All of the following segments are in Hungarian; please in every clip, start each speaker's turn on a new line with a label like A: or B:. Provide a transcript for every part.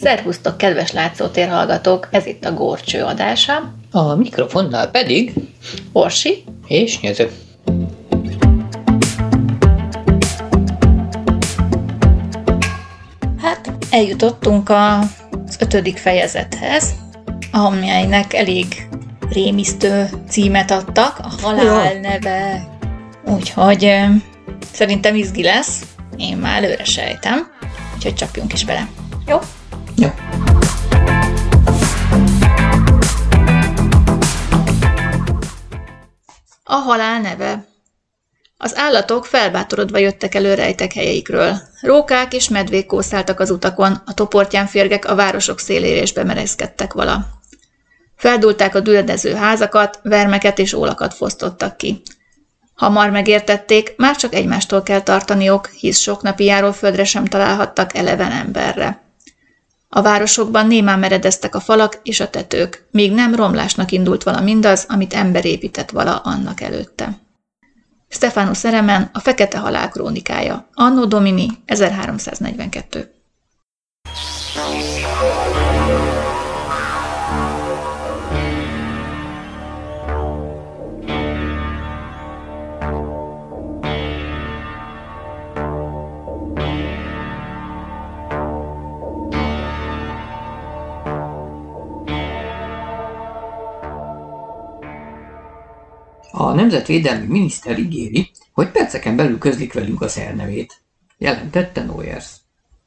A: Szervusztok, kedves látszótér hallgatók! Ez itt a Górcső adása.
B: A mikrofonnál pedig
A: Orsi.
B: és nyező.
A: Hát eljutottunk az ötödik fejezethez, amelynek elég rémisztő címet adtak, a halál
B: Ja.
A: neve. Úgyhogy szerintem izgi lesz, én már előre sejtem, úgyhogy csapjunk is bele. Jó?
B: Jó.
A: A halál neve. Az állatok felbátorodva jöttek elő rejtek helyeikről. Rókák és medvék kószáltak az utakon, a toportján férgek a városok szélére és bemerezkedtek vala. Feldulták a düledező házakat, vermeket és ólakat fosztottak ki. Hamar megértették, már csak egymástól kell tartaniok, hisz sok napi járóföldre sem találhattak eleven emberre. A városokban némán meredeztek a falak és a tetők, míg nem romlásnak indult vala mindaz, amit ember épített vala annak előtte. Stefano Szeremen, a Fekete Halál krónikája, Anno Domini 1342.
B: A Nemzetvédelmi Miniszter ígéri, hogy perceken belül közlik velünk a szernevét, jelentette Noyers.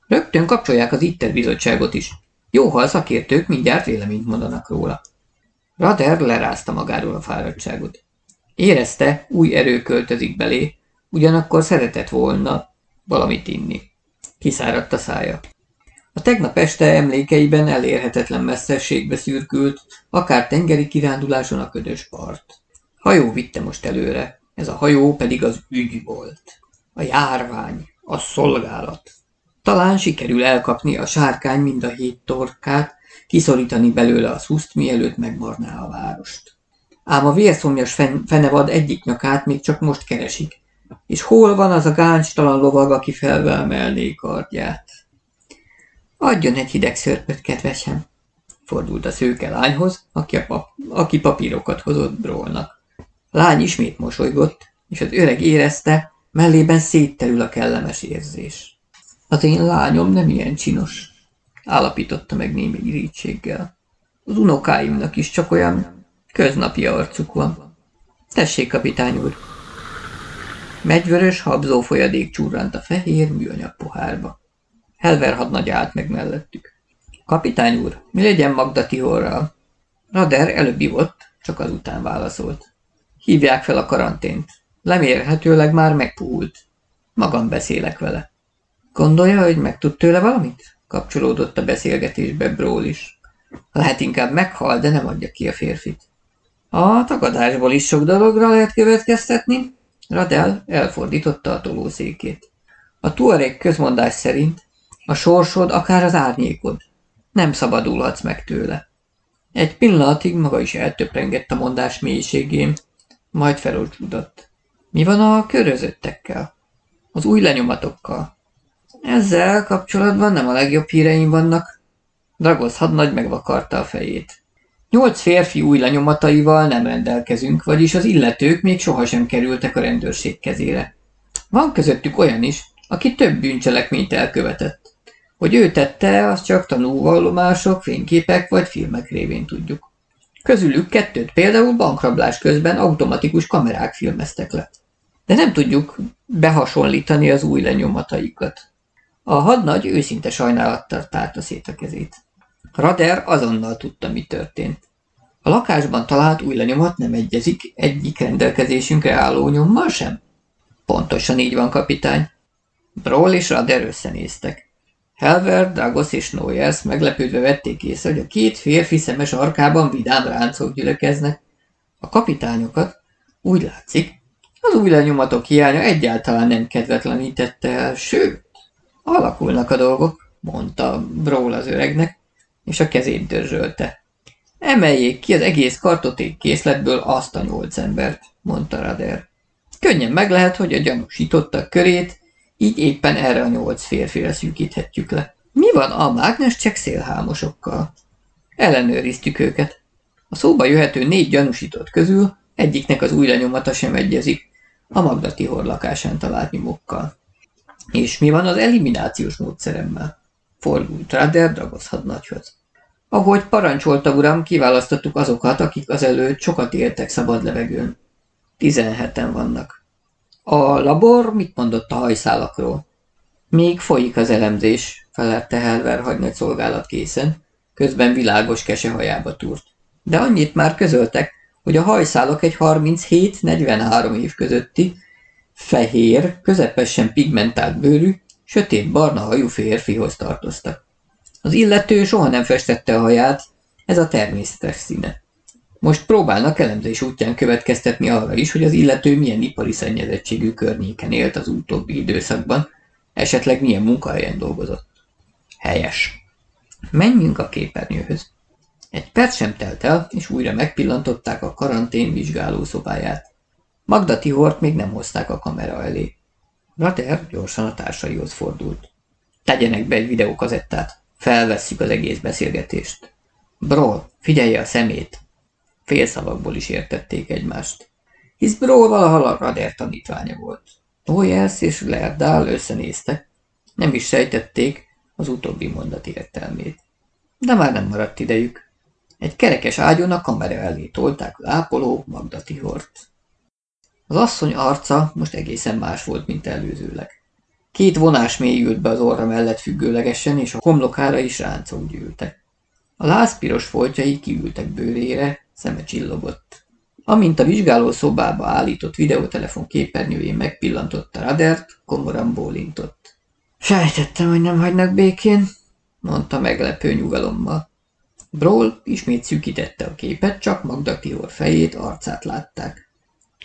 B: Rögtön kapcsolják az ITER bizottságot is. Jó, ha a szakértők mindjárt véleményt mondanak róla. Rader lerázta magáról a fáradtságot. Érezte, új erő költözik belé, ugyanakkor szeretett volna valamit inni. Kiszáradt a szája. A tegnap este emlékeiben elérhetetlen messzességbe szürkült, akár tengeri kiránduláson a ködös part. Hajó vitte most előre, ez a hajó pedig az ügy volt. A járvány, a szolgálat. Talán sikerül elkapni a sárkány mind a hét torkát, kiszorítani belőle a szuszt, mielőtt megmarná a várost. Ám a vérszomjas fen- fenevad egyik nyakát még csak most keresik. És hol van az a gáncstalan lovag, aki felvelmelné kardját? Adjon egy hideg szörpöt, kedvesem, fordult a szőke lányhoz, aki, a pap- aki papírokat hozott Brolnak. Lány ismét mosolygott, és az öreg érezte, mellében szétterül a kellemes érzés. Az én lányom nem ilyen csinos, állapította meg némi irítséggel. Az unokáimnak is csak olyan köznapi arcuk van. Tessék, kapitány úr! Megyvörös, habzó folyadék csurrant a fehér műanyag pohárba. Helver hadnagy állt meg mellettük. Kapitány úr, mi legyen Magda Tihorral? Rader előbb ivott, csak azután válaszolt. Hívják fel a karantént. Lemérhetőleg már megpuhult. Magam beszélek vele. Gondolja, hogy megtud tőle valamit? Kapcsolódott a beszélgetésbe Brawl is. Lehet inkább meghal, de nem adja ki a férfit. A tagadásból is sok dologra lehet következtetni. Radel elfordította a tolószékét. A tuareg közmondás szerint a sorsod akár az árnyékod. Nem szabadulhatsz meg tőle. Egy pillanatig maga is eltöprengett a mondás mélységén, majd felolcsúdott. Mi van a körözöttekkel? Az új lenyomatokkal? Ezzel kapcsolatban nem a legjobb híreim vannak. Dragosz hadnagy megvakarta a fejét. Nyolc férfi új lenyomataival nem rendelkezünk, vagyis az illetők még sohasem kerültek a rendőrség kezére. Van közöttük olyan is, aki több bűncselekményt elkövetett. Hogy ő tette, azt csak tanúvallomások, fényképek vagy filmek révén tudjuk. Közülük kettőt például bankrablás közben automatikus kamerák filmeztek le. De nem tudjuk behasonlítani az új lenyomataikat. A hadnagy őszinte sajnálattal tárta szét a kezét. Rader azonnal tudta, mi történt. A lakásban talált új lenyomat nem egyezik egyik rendelkezésünkre álló nyommal sem? Pontosan így van, kapitány. Brawl és Rader összenéztek. Helver, Dragos és Noyers meglepődve vették észre, hogy a két férfi szemes arkában vidám ráncok gyülekeznek. A kapitányokat, úgy látszik, az új lenyomatok hiánya egyáltalán nem kedvetlenítette el, sőt, alakulnak a dolgok, mondta Brawl az öregnek, és a kezét dörzsölte. Emeljék ki az egész kartoték készletből azt a nyolc embert, mondta Rader. Könnyen meg lehet, hogy a gyanúsítottak körét így éppen erre a nyolc férfire szűkíthetjük le. Mi van a mágnescsek szélhámosokkal? Ellenőriztük őket. A szóba jöhető négy gyanúsított közül egyiknek az új lenyomata sem egyezik a Magda Tihor lakásán talált nyomokkal. És mi van az eliminációs módszeremmel? Fordult Rader Dragosz nagyhoz. Ahogy parancsolta uram, kiválasztottuk azokat, akik azelőtt sokat éltek szabad levegőn. Tizenheten vannak. A labor mit mondott a hajszálakról? Még folyik az elemzés, felelte Helver hagynagy szolgálat készen, közben világos kese hajába túrt. De annyit már közöltek, hogy a hajszálak egy 37-43 év közötti, fehér, közepesen pigmentált bőrű, sötét-barna hajú férfihoz tartoztak. Az illető soha nem festette a haját, ez a természetes színe. Most próbálnak elemzés útján következtetni arra is, hogy az illető milyen ipari szennyezettségű környéken élt az utóbbi időszakban, esetleg milyen munkahelyen dolgozott. Helyes. Menjünk a képernyőhöz. Egy perc sem telt el, és újra megpillantották a karantén vizsgáló szobáját. Magda Tihort még nem hozták a kamera elé. Rater gyorsan a társaihoz fordult. Tegyenek be egy videókazettát, felvesszük az egész beszélgetést. Bro, figyelje a szemét! Félszavakból is értették egymást. Hisz Bro valahol a tanítványa volt. Oyers és Lerdál összenéztek. Nem is sejtették az utóbbi mondat értelmét. De már nem maradt idejük. Egy kerekes ágyon a kamera elé tolták az ápoló Magda Tihort. Az asszony arca most egészen más volt, mint előzőleg. Két vonás mélyült be az orra mellett függőlegesen, és a homlokára is ráncok gyűltek. A lázpiros foltjai kiültek bőrére, szeme csillogott. Amint a vizsgáló szobába állított videótelefon képernyőjén megpillantotta Radert, komoran bólintott. Sejtettem, hogy nem hagynak békén, mondta meglepő nyugalommal. Brawl ismét szűkítette a képet, csak Magda Tihor fejét, arcát látták.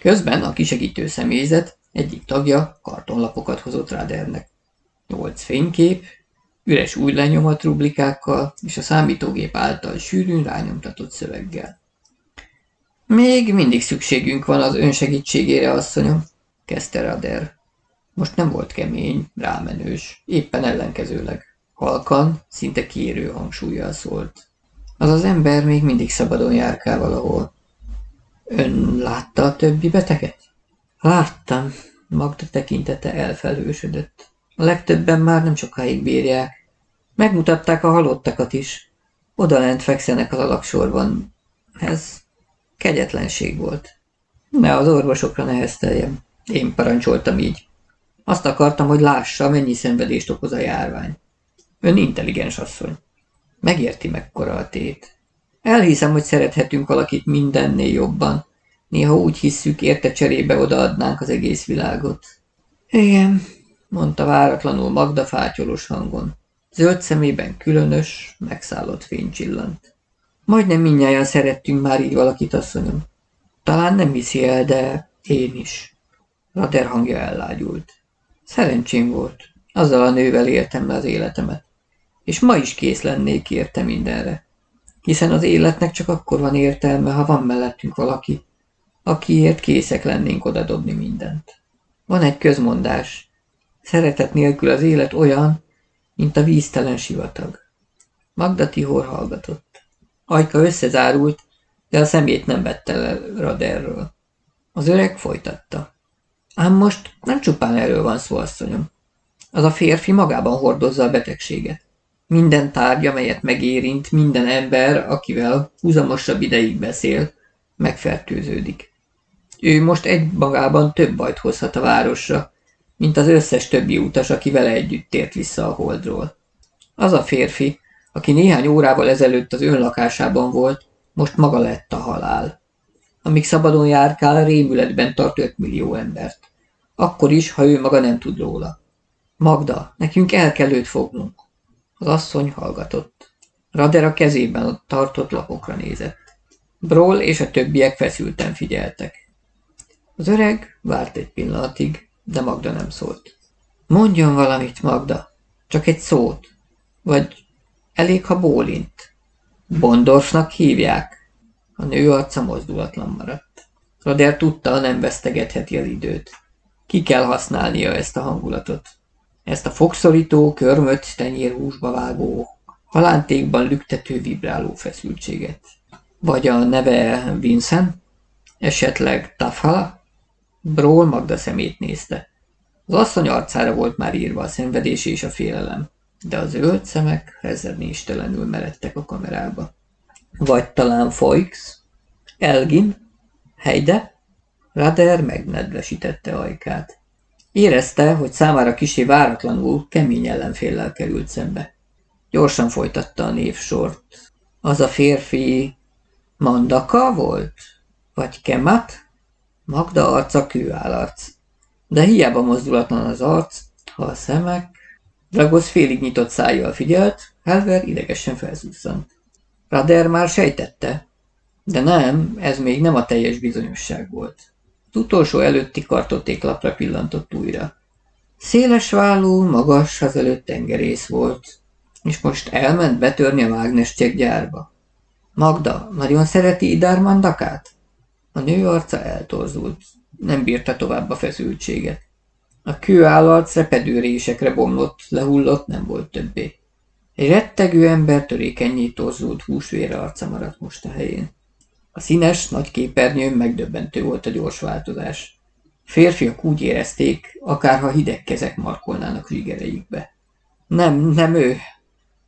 B: Közben a kisegítő személyzet egyik tagja kartonlapokat hozott Radernek. Nyolc fénykép, üres új lenyomat rublikákkal és a számítógép által sűrűn rányomtatott szöveggel. Még mindig szükségünk van az önsegítségére, asszonyom, kezdte Rader. Most nem volt kemény, rámenős, éppen ellenkezőleg. Halkan, szinte kérő hangsúlyjal szólt. Az az ember még mindig szabadon járkál valahol. Ön látta a többi beteget? Láttam. Magda tekintete elfelhősödött. A legtöbben már nem sokáig bírják. Megmutatták a halottakat is. Oda lent fekszenek az alaksorban. Ez kegyetlenség volt. Ne az orvosokra nehezteljem. Én parancsoltam így. Azt akartam, hogy lássa, mennyi szenvedést okoz a járvány. Ön intelligens asszony. Megérti mekkora a tét. Elhiszem, hogy szerethetünk valakit mindennél jobban. Néha úgy hisszük, érte cserébe odaadnánk az egész világot. Igen, mondta váratlanul Magda fátyolos hangon. Zöld szemében különös, megszállott fény csillant. Majdnem minnyáján szerettünk már így valakit, asszonyom. Talán nem hiszi el, de én is. Rader hangja ellágyult. Szerencsém volt. Azzal a nővel éltem le az életemet. És ma is kész lennék érte mindenre. Hiszen az életnek csak akkor van értelme, ha van mellettünk valaki, akiért készek lennénk odadobni mindent. Van egy közmondás. Szeretet nélkül az élet olyan, mint a víztelen sivatag. Magda Tihor hallgatott. Ajka összezárult, de a szemét nem vette le Raderről. Az öreg folytatta. Ám most nem csupán erről van szó, asszonyom. Az a férfi magában hordozza a betegséget. Minden tárgy, amelyet megérint, minden ember, akivel húzamosabb ideig beszél, megfertőződik. Ő most egy magában több bajt hozhat a városra, mint az összes többi utas, aki vele együtt tért vissza a holdról. Az a férfi, aki néhány órával ezelőtt az önlakásában volt, most maga lett a halál. Amíg szabadon járkál, rémületben tart 5 millió embert. Akkor is, ha ő maga nem tud róla. Magda, nekünk el kell őt fognunk. Az asszony hallgatott. Rader a kezében ott tartott lapokra nézett. Broll és a többiek feszülten figyeltek. Az öreg várt egy pillanatig, de Magda nem szólt. Mondjon valamit, Magda, csak egy szót. Vagy elég, ha bólint. Bondorfnak hívják. A nő arca mozdulatlan maradt. Rader tudta, nem vesztegetheti az időt. Ki kell használnia ezt a hangulatot. Ezt a fogszorító, körmöt, tenyérhúsba vágó, halántékban lüktető, vibráló feszültséget. Vagy a neve Vincent? Esetleg Tafala? Bról Magda szemét nézte. Az asszony arcára volt már írva a szenvedés és a félelem, de a zöld szemek rezernéstelenül meredtek a kamerába. Vagy talán Foix? Elgin? Heide? Rader megnedvesítette ajkát. Érezte, hogy számára kisé váratlanul kemény ellenféllel került szembe. Gyorsan folytatta a névsort. Az a férfi Mandaka volt? Vagy Kemat? Magda arca kőállarc. De hiába mozdulatlan az arc, ha a szemek... Dragos félig nyitott szájjal figyelt, Helver idegesen felszúszant. Rader már sejtette, de nem, ez még nem a teljes bizonyosság volt. Az utolsó előtti kartotéklapra pillantott újra. Széles vállú, magas, előtt tengerész volt, és most elment betörni a mágnes gyárba. Magda, nagyon szereti Idár Mandakát? A nő arca eltorzult. Nem bírta tovább a feszültséget. A kőállarc repedő résekre bomlott, lehullott, nem volt többé. Egy rettegő ember törékenyé torzult húsvére arca maradt most a helyén. A színes, nagy képernyőn megdöbbentő volt a gyors változás. Férfiak úgy érezték, akárha hideg kezek markolnának zsigereikbe. Nem, nem ő,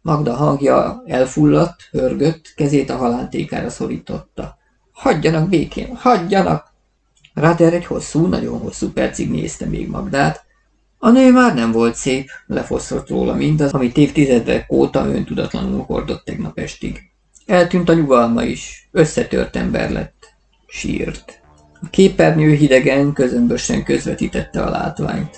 B: Magda hangja elfulladt, hörgött, kezét a halántékára szorította. Hagyjanak békén, hagyjanak! Ráter egy hosszú, nagyon hosszú percig nézte még Magdát. A nő már nem volt szép, lefosztott róla mindaz, amit évtizedek óta öntudatlanul hordott tegnap estig. Eltűnt a nyugalma is, összetört ember lett. Sírt. A képernyő hidegen, közömbösen közvetítette a látványt.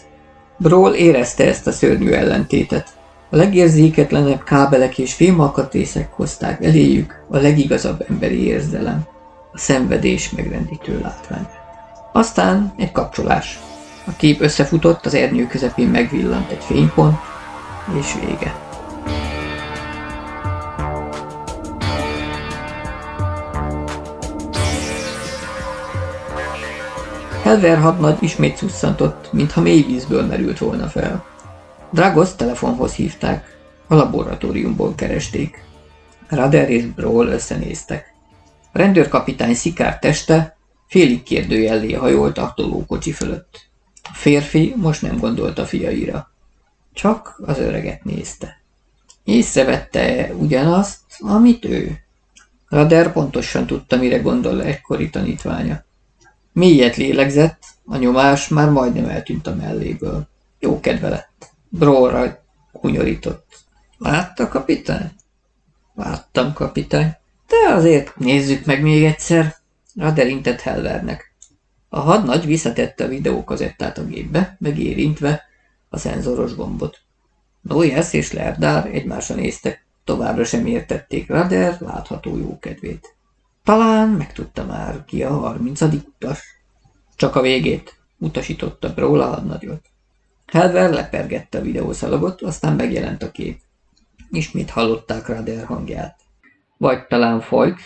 B: Bról érezte ezt a szörnyű ellentétet. A legérzéketlenebb kábelek és fémalkatrészek hozták eléjük a legigazabb emberi érzelem, a szenvedés megrendítő látvány. Aztán egy kapcsolás. A kép összefutott, az ernyő közepén megvillant egy fénypont, és vége. Helver hadnagy ismét szusszantott, mintha mély vízből merült volna fel. Dragos telefonhoz hívták. A laboratóriumból keresték. Rader és Brawl összenéztek. A rendőrkapitány szikár teste félig kérdőjellé hajolt a tolókocsi fölött. A férfi most nem gondolt a fiaira. Csak az öreget nézte. Észrevette ugyanazt, amit ő. Rader pontosan tudta, mire gondol egykori tanítványa. Mélyet lélegzett, a nyomás már majdnem eltűnt a melléből. Jó kedve lett. Bróra kunyorított. Látta, kapitány? Láttam, kapitány. De azért nézzük meg még egyszer. Rader Helvernek. A hadnagy visszatette a videókazettát a gépbe, megérintve a szenzoros gombot. Noyes és Lerdár egymásra néztek, továbbra sem értették Rader látható jókedvét. Talán megtudta már ki a harmincadik utas. Csak a végét, utasította Brawl a hadnagyot. Helver lepergette a videószalagot, aztán megjelent a kép. Ismét hallották Rader hangját. Vagy talán Foix,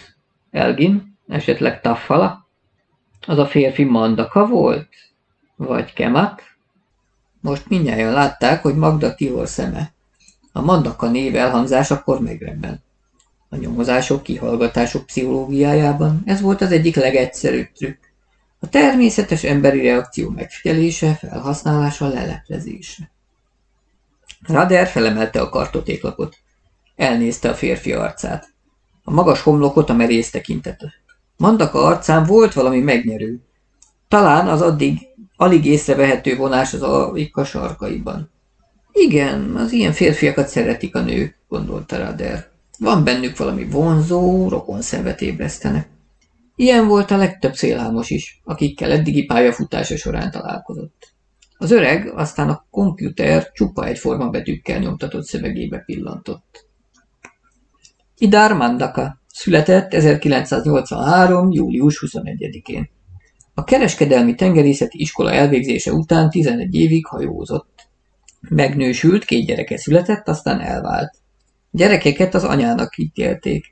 B: Elgin, esetleg Taffala? Az a férfi Mandaka volt? Vagy Kemat? Most mindjárt látták, hogy Magda Tihor szeme. A Mandaka név elhangzásakor megrebben. A nyomozások, kihallgatások pszichológiájában ez volt az egyik legegyszerűbb trükk. A természetes emberi reakció megfigyelése, felhasználása, leleplezése. Rader felemelte a kartotéklapot. Elnézte a férfi arcát. A magas homlokot a merész tekintete. Mandaka arcán volt valami megnyerő. Talán az addig alig észrevehető vonás az a sarkaiban. Igen, az ilyen férfiakat szeretik a nők, gondolta Rader. Van bennük valami vonzó, rokon szemet ébresztenek. Ilyen volt a legtöbb szélhámos is, akikkel eddigi pályafutása során találkozott. Az öreg aztán a komputer csupa egyforma betűkkel nyomtatott szövegébe pillantott. Idár Mandaka, született 1983. július 21-én. A kereskedelmi tengerészeti iskola elvégzése után 11 évig hajózott. Megnősült, két gyereke született, aztán elvált. Gyerekeket az anyának ítélték.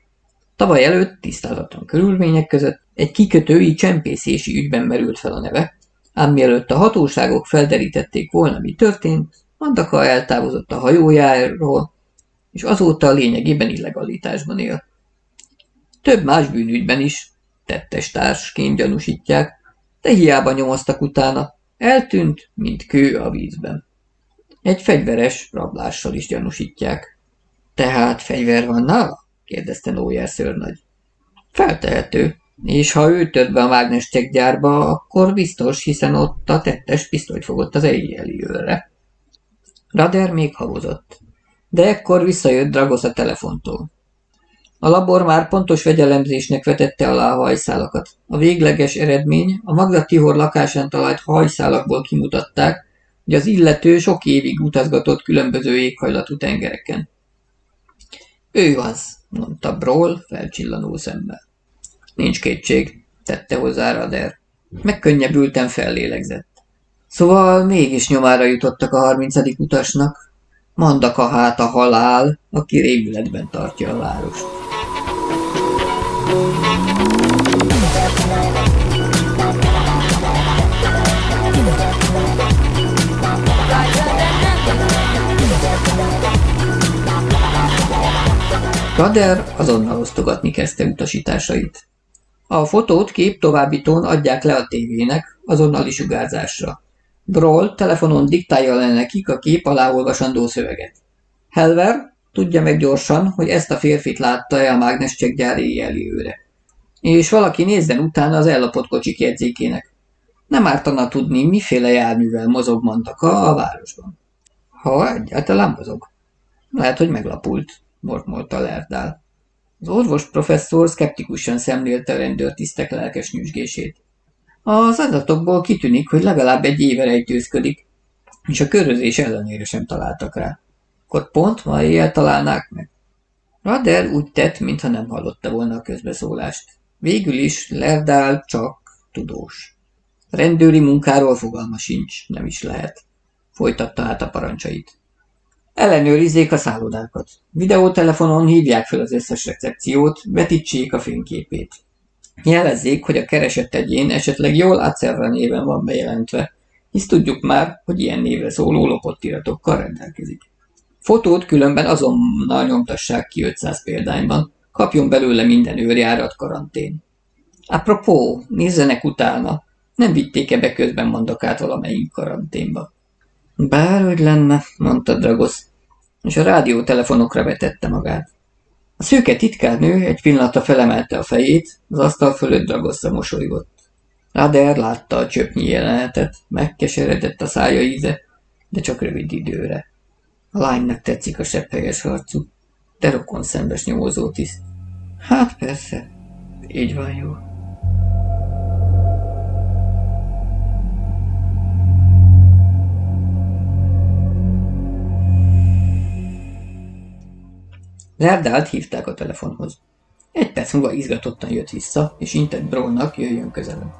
B: Tavaly előtt tisztázatlan körülmények között egy kikötői csempészési ügyben merült fel a neve, ám mielőtt a hatóságok felderítették volna, mi történt, Mandaka eltávozott a hajójáról, és azóta lényegében illegalitásban él. Több más bűnügyben is tettes társként gyanúsítják, de hiába nyomoztak utána, eltűnt, mint kő a vízben. Egy fegyveres rablással is gyanúsítják. Tehát fegyver van nála? kérdezte Nójer szörnagy. Feltehető, és ha ő tört be a mágnestek gyárba, akkor biztos, hiszen ott a tettes pisztolyt fogott az éjjeliőre. Rader még havozott, de ekkor visszajött Dragos a telefontól. A labor már pontos vegyelemzésnek vetette alá a hajszálakat. A végleges eredmény a Magda Tihor lakásán talált hajszálakból kimutatták, hogy az illető sok évig utazgatott különböző éghajlatú tengereken. Ő az, mondta Broll felcsillanó szemmel. Nincs kétség, tette hozzá Rader. Megkönnyebbülten fellélegzett. Szóval mégis nyomára jutottak a harmincadik utasnak. Mandaka hát a halál, aki rémületben tartja a várost. Kader azonnal osztogatni kezdte utasításait. A fotót kép továbbítón adják le a tévének, azonnali sugárzásra. Broll telefonon diktálja le nekik a kép alá olvasandó szöveget. Helver tudja meg gyorsan, hogy ezt a férfit látta-e a mágnescsek gyári jelőre. És valaki nézzen utána az ellapott kocsik jegyzékének. Nem ártana tudni, miféle járművel mozog Mandaka a városban. Ha egyáltalán mozog. Lehet, hogy meglapult, mormolta Lerdál. Az orvos professzor szkeptikusan szemlélte a rendőrtisztek lelkes nyüzsgését. Az adatokból kitűnik, hogy legalább egy éve rejtőzködik, és a körözés ellenére sem találtak rá. Akkor pont ma éjjel találnák meg. Rader úgy tett, mintha nem hallotta volna a közbeszólást. Végül is Lerdál csak tudós. Rendőri munkáról fogalma sincs, nem is lehet. Folytatta át a parancsait. Ellenőrizzék a szállodákat. Videótelefonon hívják fel az összes recepciót, vetítsék a fényképét. Jelezzék, hogy a keresett egyén esetleg jól átszerve néven van bejelentve, hisz tudjuk már, hogy ilyen névre szóló lopott iratokkal rendelkezik. Fotót különben azonnal nyomtassák ki 500 példányban, kapjon belőle minden őrjárat karantén. Apropó, nézzenek utána, nem vitték-e be közben mondokát valamelyik karanténba. Bárhogy lenne, mondta Dragos, és a rádiótelefonokra vetette magát. A szőke titkárnő egy pillanatra felemelte a fejét, az asztal fölött Dragoszra mosolygott. Rader látta a csöpnyi jelenetet, megkeseredett a szája íze, de csak rövid időre. A lánynak tetszik a sepphelyes harcú, de rokon szembes nyomozó tiszt. Hát persze, így van jó. Lerdált hívták a telefonhoz. Egy perc múlva izgatottan jött vissza, és intett Brownnak jöjjön közelebb.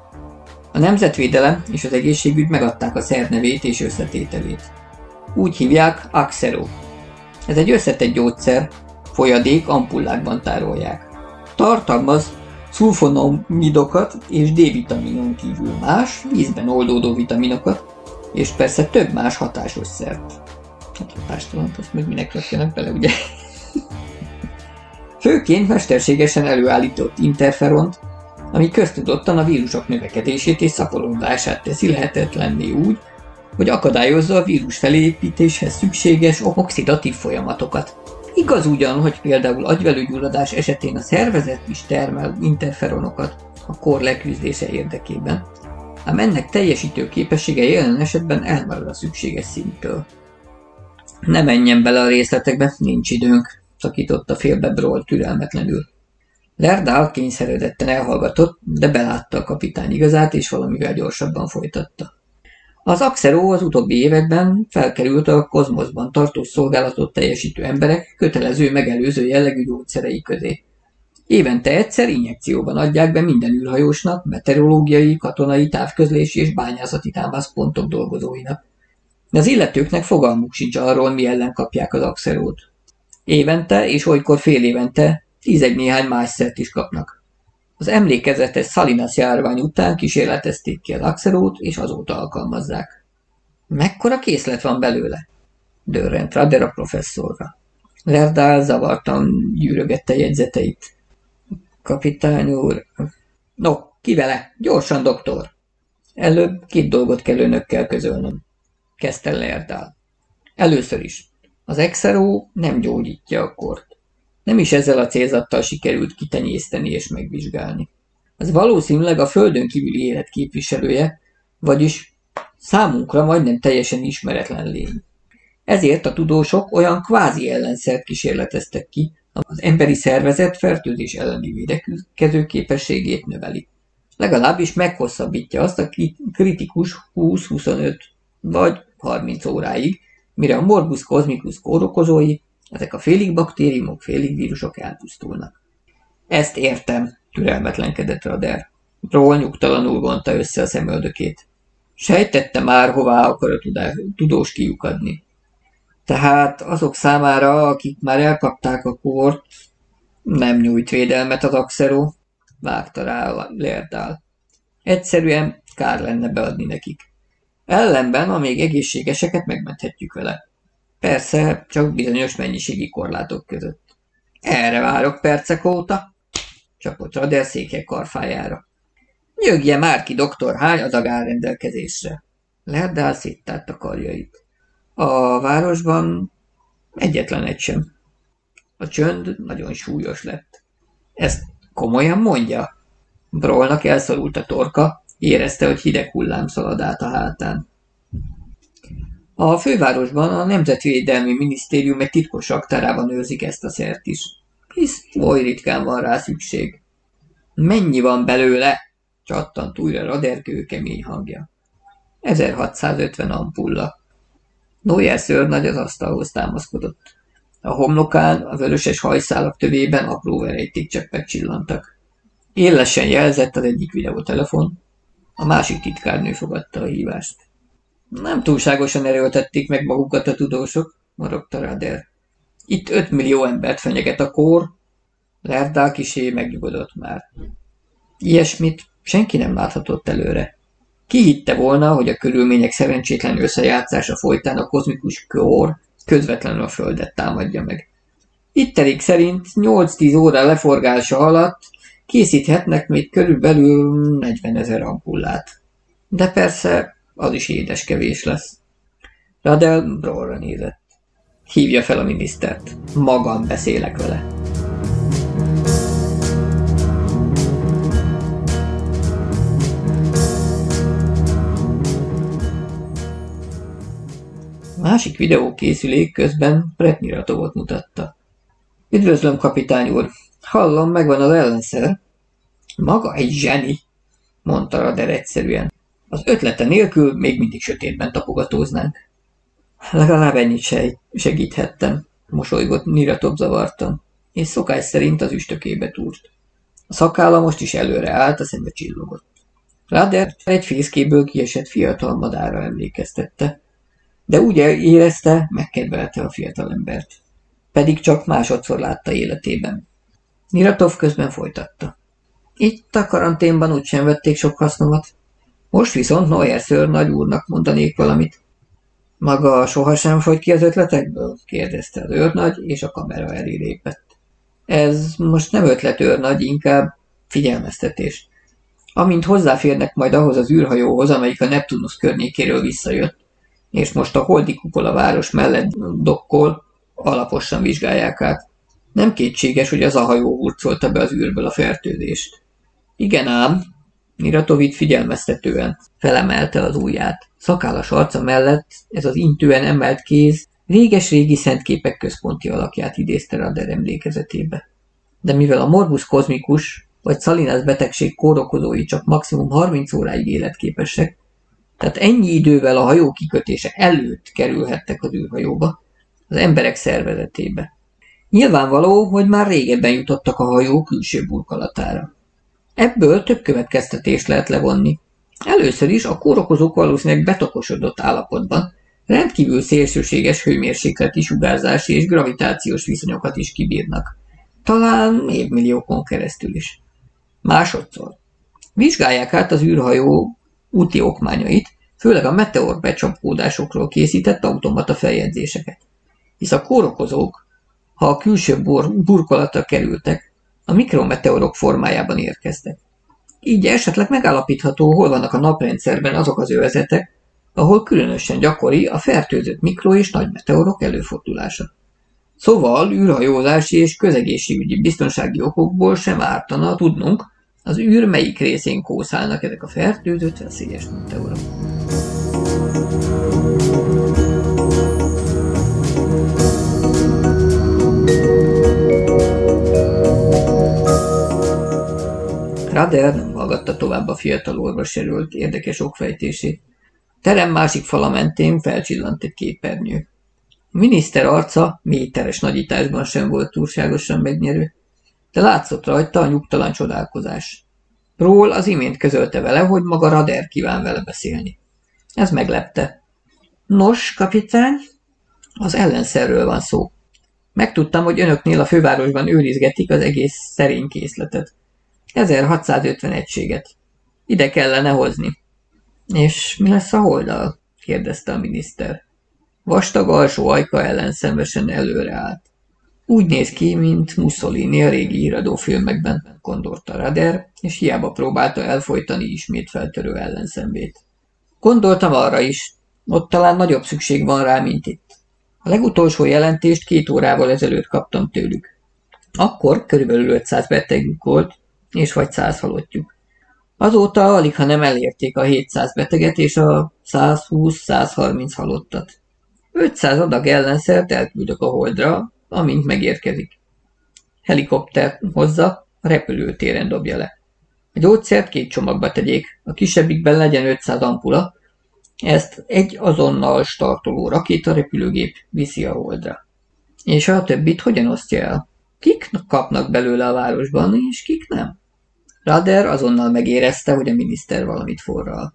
B: A nemzetvédelem és az egészségügy megadták a szer nevét és összetételét. Úgy hívják Axero. Ez egy összetett gyógyszer, folyadék ampullákban tárolják. Tartalmaz szulfonomidokat és D-vitaminon kívül más, vízben oldódó vitaminokat, és persze több más hatásos szert. Hát hatástalant, azt meg minek rakjanak bele, ugye? Főként mesterségesen előállított interferont, ami köztudottan a vírusok növekedését és szaporodását teszi lehetetlenné úgy, hogy akadályozza a vírus felépítéshez szükséges oxidatív folyamatokat. Igaz ugyan, hogy például agyvelőgyulladás esetén a szervezet is termel interferonokat a kor leküzdése érdekében, ám ennek teljesítő képessége jelen esetben elmarad a szükséges szinttől. Ne menjen bele a részletekbe, nincs időnk szakította félbe Broll türelmetlenül. Lerdál kényszeredetten elhallgatott, de belátta a kapitány igazát, és valamivel gyorsabban folytatta. Az Axero az utóbbi években felkerült a kozmoszban tartó szolgálatot teljesítő emberek kötelező megelőző jellegű gyógyszerei közé. Évente egyszer injekcióban adják be minden űrhajósnak, meteorológiai, katonai, távközlési és bányászati támaszpontok dolgozóinak. De az illetőknek fogalmuk sincs arról, mi ellen kapják az Axerót. Évente és olykor fél évente tízeg néhány más szert is kapnak. Az emlékezetes Salinas járvány után kísérletezték ki az Axerót, és azóta alkalmazzák. Mekkora készlet van belőle? Dörrent Rader a professzorra. Lerdál zavartan gyűrögette jegyzeteit. Kapitány úr... No, ki vele? Gyorsan, doktor! Előbb két dolgot kell önökkel közölnöm. Kezdte Lerdál. Először is. Az exeró nem gyógyítja a kort. Nem is ezzel a célzattal sikerült kitenyészteni és megvizsgálni. Ez valószínűleg a földön kívüli élet képviselője, vagyis számunkra majdnem teljesen ismeretlen lény. Ezért a tudósok olyan kvázi ellenszert kísérleteztek ki, az emberi szervezet fertőzés elleni védekező képességét növeli. Legalábbis meghosszabbítja azt a kritikus 20-25 vagy 30 óráig, mire a morbus cosmicus kórokozói, ezek a félig baktériumok, félig vírusok elpusztulnak. Ezt értem, türelmetlenkedett Rader. Ról nyugtalanul vonta össze a szemöldökét. Sejtette már, hová akar a tudós kiukadni. Tehát azok számára, akik már elkapták a kort, nem nyújt védelmet az Axero, vágta rá Lerdál. Egyszerűen kár lenne beadni nekik. Ellenben a még egészségeseket megmenthetjük vele. Persze, csak bizonyos mennyiségi korlátok között. Erre várok percek óta, csapott Rader széke karfájára. Nyögje már ki, doktor, hány adag áll rendelkezésre. Lerdál széttárt a karjait. A városban egyetlen egy sem. A csönd nagyon súlyos lett. Ezt komolyan mondja? Brolnak elszorult a torka, érezte, hogy hideg hullám szalad át a hátán. A fővárosban a Nemzetvédelmi Minisztérium egy titkos aktárában őrzik ezt a szert is, hisz oly ritkán van rá szükség. Mennyi van belőle? csattant újra Raderkő kemény hangja. 1650 ampulla. Noyer szőrnagy az asztalhoz támaszkodott. A homlokán, a vöröses hajszálak tövében apró verejtékcseppek csillantak. Élesen jelzett az egyik videótelefon, a másik titkárnő fogadta a hívást. Nem túlságosan erőltették meg magukat a tudósok, morogta Rader. Itt öt millió embert fenyeget a kór, Lerdál kisé megnyugodott már. Ilyesmit senki nem láthatott előre. Ki hitte volna, hogy a körülmények szerencsétlen összejátszása folytán a kozmikus kór közvetlenül a Földet támadja meg. Itt elég szerint 8-10 óra leforgása alatt készíthetnek még körülbelül 40 ezer ampullát. De persze az is édes kevés lesz. Radel Brorra nézett. Hívja fel a minisztert. Magam beszélek vele. Másik videókészülék közben Pretniratovot mutatta. Üdvözlöm, kapitány úr! Hallom, megvan az ellenszer. Maga egy zseni, mondta Rader egyszerűen. Az ötlete nélkül még mindig sötétben tapogatóznánk. Legalább ennyit segíthettem, mosolygott Niratov zavartan, és szokás szerint az üstökébe túrt. A szakálla most is előre állt, a szembe csillogott. Rader egy fészkéből kiesett fiatal madára emlékeztette, de úgy érezte, megkedvelte a fiatalembert. Pedig csak másodszor látta életében. Niratov közben folytatta. Itt a karanténban úgysem vették sok hasznomat. Most viszont Noyer szőr nagy úrnak mondanék valamit. Maga sohasem fogy ki az ötletekből? kérdezte az őrnagy, és a kamera elé lépett. Ez most nem ötlet őrnagy, inkább figyelmeztetés. Amint hozzáférnek majd ahhoz az űrhajóhoz, amelyik a Neptunus környékéről visszajött, és most a Holdi kupola város mellett dokkol, alaposan vizsgálják át. Nem kétséges, hogy az a hajó hurcolta be az űrből a fertőzést. Igen ám, Miratovid figyelmeztetően felemelte az ujját. Szakállas arca mellett ez az intően emelt kéz réges-régi szentképek központi alakját idézte Rader emlékezetébe. De mivel a morbus kozmikus vagy Salinas betegség kórokozói csak maximum 30 óráig életképesek, tehát ennyi idővel a hajó kikötése előtt kerülhettek az űrhajóba, az emberek szervezetébe. Nyilvánvaló, hogy már régebben jutottak a hajó külső burkolatára. Ebből több következtetést lehet levonni. Először is a kórokozók valószínűleg betokosodott állapotban, rendkívül szélsőséges hőmérsékleti sugárzási és gravitációs viszonyokat is kibírnak. Talán évmilliókon keresztül is. Másodszor. Vizsgálják át az űrhajó úti okmányait, főleg a meteor becsapódásokról készített automata feljegyzéseket. Hisz a kórokozók, ha a külső bur burkolatra kerültek, a mikrometeorok formájában érkeztek. Így esetleg megállapítható, hol vannak a naprendszerben azok az övezetek, ahol különösen gyakori a fertőzött mikro- és nagy előfordulása. Szóval űrhajózási és közegészségügyi biztonsági okokból sem ártana tudnunk, az űr melyik részén kószálnak ezek a fertőzött veszélyes meteorok. Rader nem hallgatta tovább a fiatal orvos erőlt érdekes okfejtését. Terem másik fala mentén felcsillant egy képernyő. A miniszter arca méteres nagyításban sem volt túlságosan megnyerő, de látszott rajta a nyugtalan csodálkozás. Ról az imént közölte vele, hogy maga Rader kíván vele beszélni. Ez meglepte. Nos, kapitány? Az ellenszerről van szó. Megtudtam, hogy önöknél a fővárosban őrizgetik az egész szerény készletet. 1650 egységet. Ide kellene hozni. És mi lesz a holdal? kérdezte a miniszter. Vastag alsó ajka ellen szenvesen előreállt. Úgy néz ki, mint Mussolini a régi híradófilmekben, gondolta Rader, és hiába próbálta elfolytani ismét feltörő ellenszembét. Gondoltam arra is, ott talán nagyobb szükség van rá, mint itt. A legutolsó jelentést két órával ezelőtt kaptam tőlük. Akkor körülbelül 500 betegük volt, és vagy 100 halottjuk. Azóta alig, ha nem elérték a 700 beteget és a 120-130 halottat. 500 adag ellenszert elküldök a holdra, amint megérkezik. Helikopter hozza, a repülőtéren dobja le. A gyógyszert két csomagba tegyék, a kisebbikben legyen 500 ampula, ezt egy azonnal startoló rakétarepülőgép viszi a holdra. És a többit hogyan osztja el? Kik kapnak belőle a városban, és kik nem? Rader azonnal megérezte, hogy a miniszter valamit forral.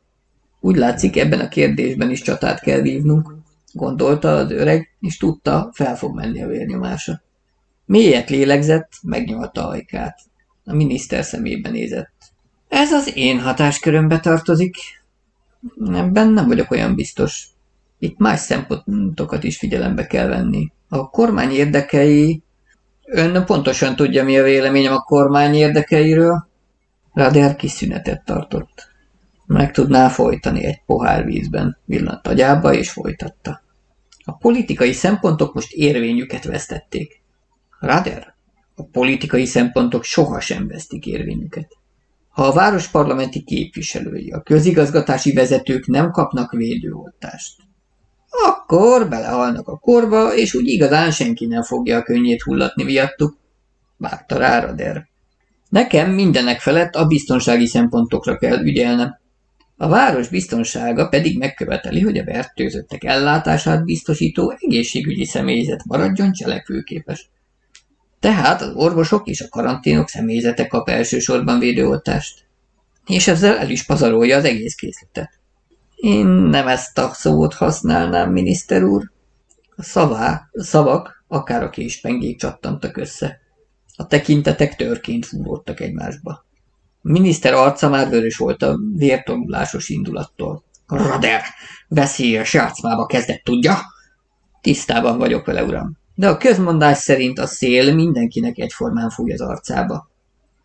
B: Úgy látszik, ebben a kérdésben is csatát kell vívnunk, gondolta az öreg, és tudta, fel fog menni a vérnyomása. Mélyet lélegzett, megnyalta ajkát. A miniszter szemébe nézett. Ez az én hatáskörömbe tartozik. Ebben nem vagyok olyan biztos. Itt más szempontokat is figyelembe kell venni. A kormány érdekei... Ön pontosan tudja, mi a véleményem a kormány érdekeiről? Rader kis szünetet tartott. Meg tudná folytani egy pohár vízben, villant agyába és folytatta. A politikai szempontok most érvényüket vesztették. Rader, a politikai szempontok sohasem vesztik érvényüket. Ha a városparlamenti képviselői, a közigazgatási vezetők nem kapnak védőoltást, akkor belehalnak a korba, és úgy igazán senki nem fogja a könnyét hullatni miattuk, vágta rá Rader. Nekem mindenek felett a biztonsági szempontokra kell ügyelnem. A város biztonsága pedig megköveteli, hogy a fertőzöttek ellátását biztosító egészségügyi személyzet maradjon cselekvőképes. Tehát az orvosok és a karanténok személyzete kap elsősorban védőoltást. És ezzel el is pazarolja az egész készletet. Én nem ezt a szót használnám, miniszter úr. A szavá, a szavak, akár a késpengék csattantak össze. A tekintetek törként fúródtak egymásba. A miniszter arca már vörös volt a vértonulásos indulattól. Rader, veszélyes játszmába kezdett, tudja? Tisztában vagyok vele, uram. De a közmondás szerint a szél mindenkinek egyformán fúj az arcába.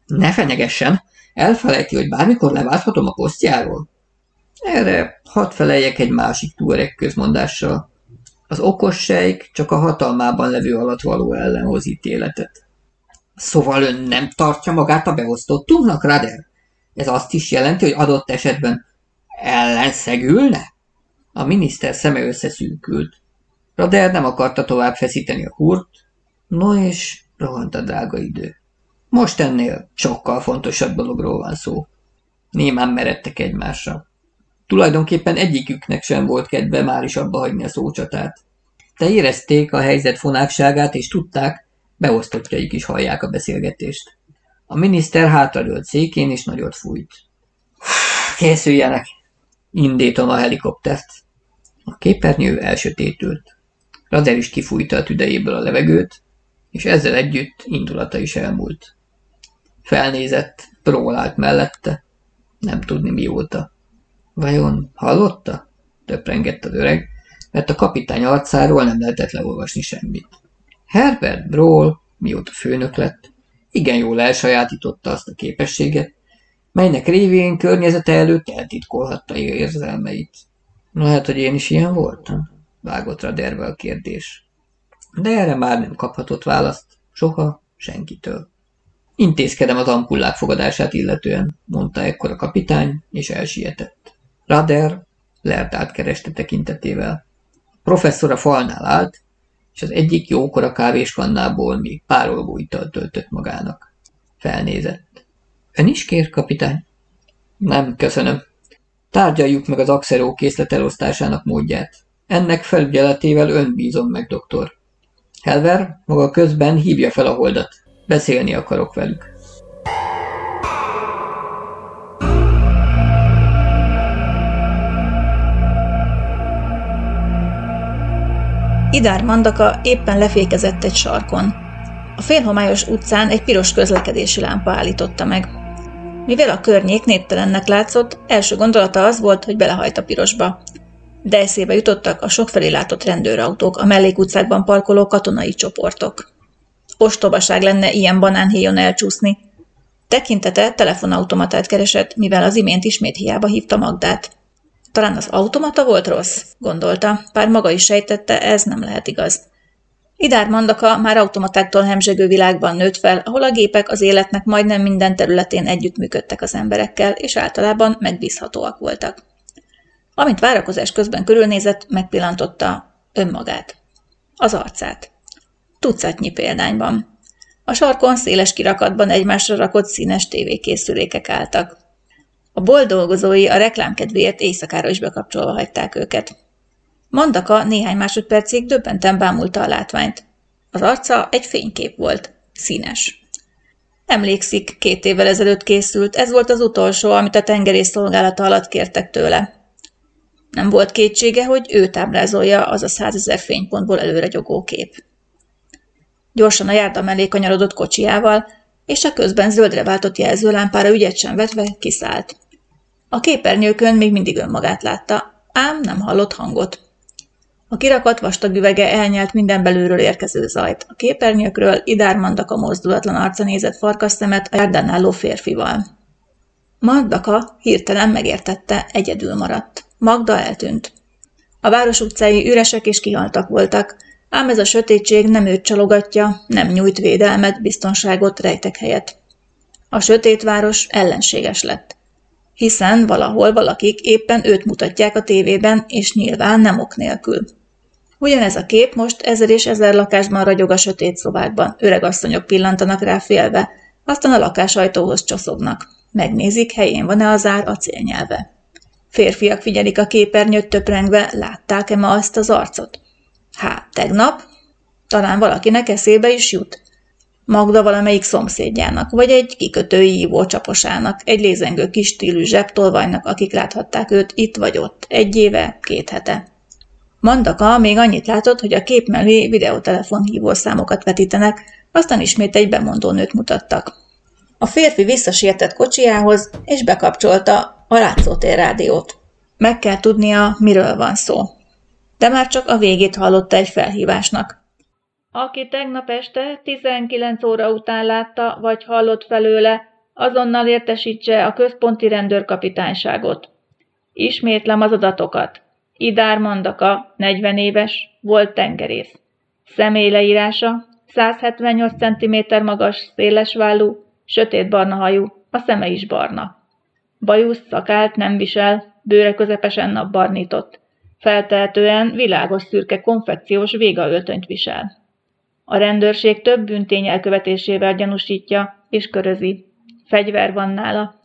B: Ne fenyegessen, elfelejti, hogy bármikor leválthatom a posztjáról. Erre hadd feleljek egy másik túrek közmondással. Az okos sejk csak a hatalmában levő alatt való ellen hoz ítéletet. Szóval ön nem tartja magát a beosztottunknak, Rader? Ez azt is jelenti, hogy adott esetben ellenszegülne? A miniszter szeme összeszűkült. Rader nem akarta tovább feszíteni a húrt, no és rohant a drága idő. Most ennél sokkal fontosabb dologról van szó. Némán meredtek egymásra. Tulajdonképpen egyiküknek sem volt kedve már is abba hagyni a szócsatát. De érezték a helyzet fonákságát, és tudták, beosztottjaik is hallják a beszélgetést. A miniszter hátradőlt székén, és nagyot fújt. Készüljenek! Indítom a helikoptert. A képernyő elsötétült. Rader is kifújta a tüdejéből a levegőt, és ezzel együtt indulata is elmúlt. Felnézett, prólált mellette, nem tudni mióta. Vajon hallotta? töprengett az öreg, mert a kapitány arcáról nem lehetett leolvasni semmit. Herbert Broll, mióta főnök lett, igen jól elsajátította azt a képességet, melynek révén környezete előtt eltitkolhatta érzelmeit. Lehet, hogy én is ilyen voltam? Vágott rá derve a kérdés. De erre már nem kaphatott választ, soha, senkitől. Intézkedem az ampullák fogadását illetően, mondta ekkor a kapitány, és elsietett. Rader lert átkereste tekintetével. A professzor a falnál állt, és az egyik jókora kávéskannából még párolgó italt töltött magának. Felnézett. Ön is kér, kapitány? Nem, köszönöm. Tárgyaljuk meg az axeró készlet módját. Ennek felügyeletével ön bízom meg, doktor. Helver, maga közben hívja fel a holdat. Beszélni akarok velük.
A: Idár Mandaka éppen lefékezett egy sarkon. A félhomályos utcán egy piros közlekedési lámpa állította meg. Mivel a környék néptelennek látszott, első gondolata az volt, hogy belehajt a pirosba. De eszébe jutottak a sokfelé látott rendőrautók, a mellékutcákban parkoló katonai csoportok. Ostobaság lenne ilyen banánhéjon elcsúszni. Tekintete telefonautomatát keresett, mivel az imént ismét hiába hívta Magdát. Talán az automata volt rossz, gondolta, pár maga is sejtette, ez nem lehet igaz. Idár Mandaka már automatáktól hemzsegő világban nőtt fel, ahol a gépek az életnek majdnem minden területén együttműködtek az emberekkel, és általában megbízhatóak voltak. Amint várakozás közben körülnézett, megpillantotta önmagát. Az arcát. Tucatnyi példányban. A sarkon széles kirakatban egymásra rakott színes tévékészülékek álltak. A bolt dolgozói a reklámkedvéért éjszakára is bekapcsolva hagyták őket. Mandaka néhány másodpercig döbbenten bámulta a látványt. Az arca egy fénykép volt, színes. Emlékszik, két évvel ezelőtt készült, ez volt az utolsó, amit a tengerész szolgálata alatt kértek tőle. Nem volt kétsége, hogy ő táblázolja az a százezer fénypontból előre gyogó kép. Gyorsan a járda mellé kanyarodott kocsiával, és a közben zöldre váltott jelzőlámpára ügyet sem vetve kiszállt. A képernyőkön még mindig önmagát látta, ám nem hallott hangot. A kirakat vastag üvege elnyelt minden belülről érkező zajt. A képernyőkről Idár Mandaka mozdulatlan arca nézett farkas szemet a járdán álló férfival. Mandaka hirtelen megértette, egyedül maradt. Magda eltűnt. A város utcái üresek és kihaltak voltak, ám ez a sötétség nem őt csalogatja, nem nyújt védelmet, biztonságot, rejtek helyet. A sötét város ellenséges lett hiszen valahol valakik éppen őt mutatják a tévében, és nyilván nem ok nélkül. Ugyanez a kép most ezer és ezer lakásban ragyog a sötét szobákban, öreg asszonyok pillantanak rá félve, aztán a lakásajtóhoz csoszognak. Megnézik, helyén van-e az ár acélnyelve. Férfiak figyelik a képernyőt töprengve, látták-e ma azt az arcot? Hát, tegnap? Talán valakinek eszébe is jut. Magda valamelyik szomszédjának, vagy egy kikötői ívó csaposának, egy lézengő kis stílű zsebtolvajnak, akik láthatták őt itt vagy ott, egy éve, két hete. Mandaka még annyit látott, hogy a kép mellé videótelefon hívószámokat vetítenek, aztán ismét egy bemondó nőt mutattak. A férfi visszasietett kocsiához, és bekapcsolta a látszótér rádiót. Meg kell tudnia, miről van szó. De már csak a végét hallotta egy felhívásnak. Aki tegnap este 19 óra után látta vagy hallott felőle, azonnal értesítse a központi rendőrkapitányságot. Ismétlem az adatokat. Idár Mandaka, 40 éves, volt tengerész. Személy leírása, 178 cm magas, szélesvállú, sötét-barna hajú, a szeme is barna. Bajusz szakált nem visel, bőre közepesen napbarnított. Feltehetően világos szürke konfekciós végaöltönyt visel. A rendőrség több büntény elkövetésével gyanúsítja és körözi. Fegyver van nála.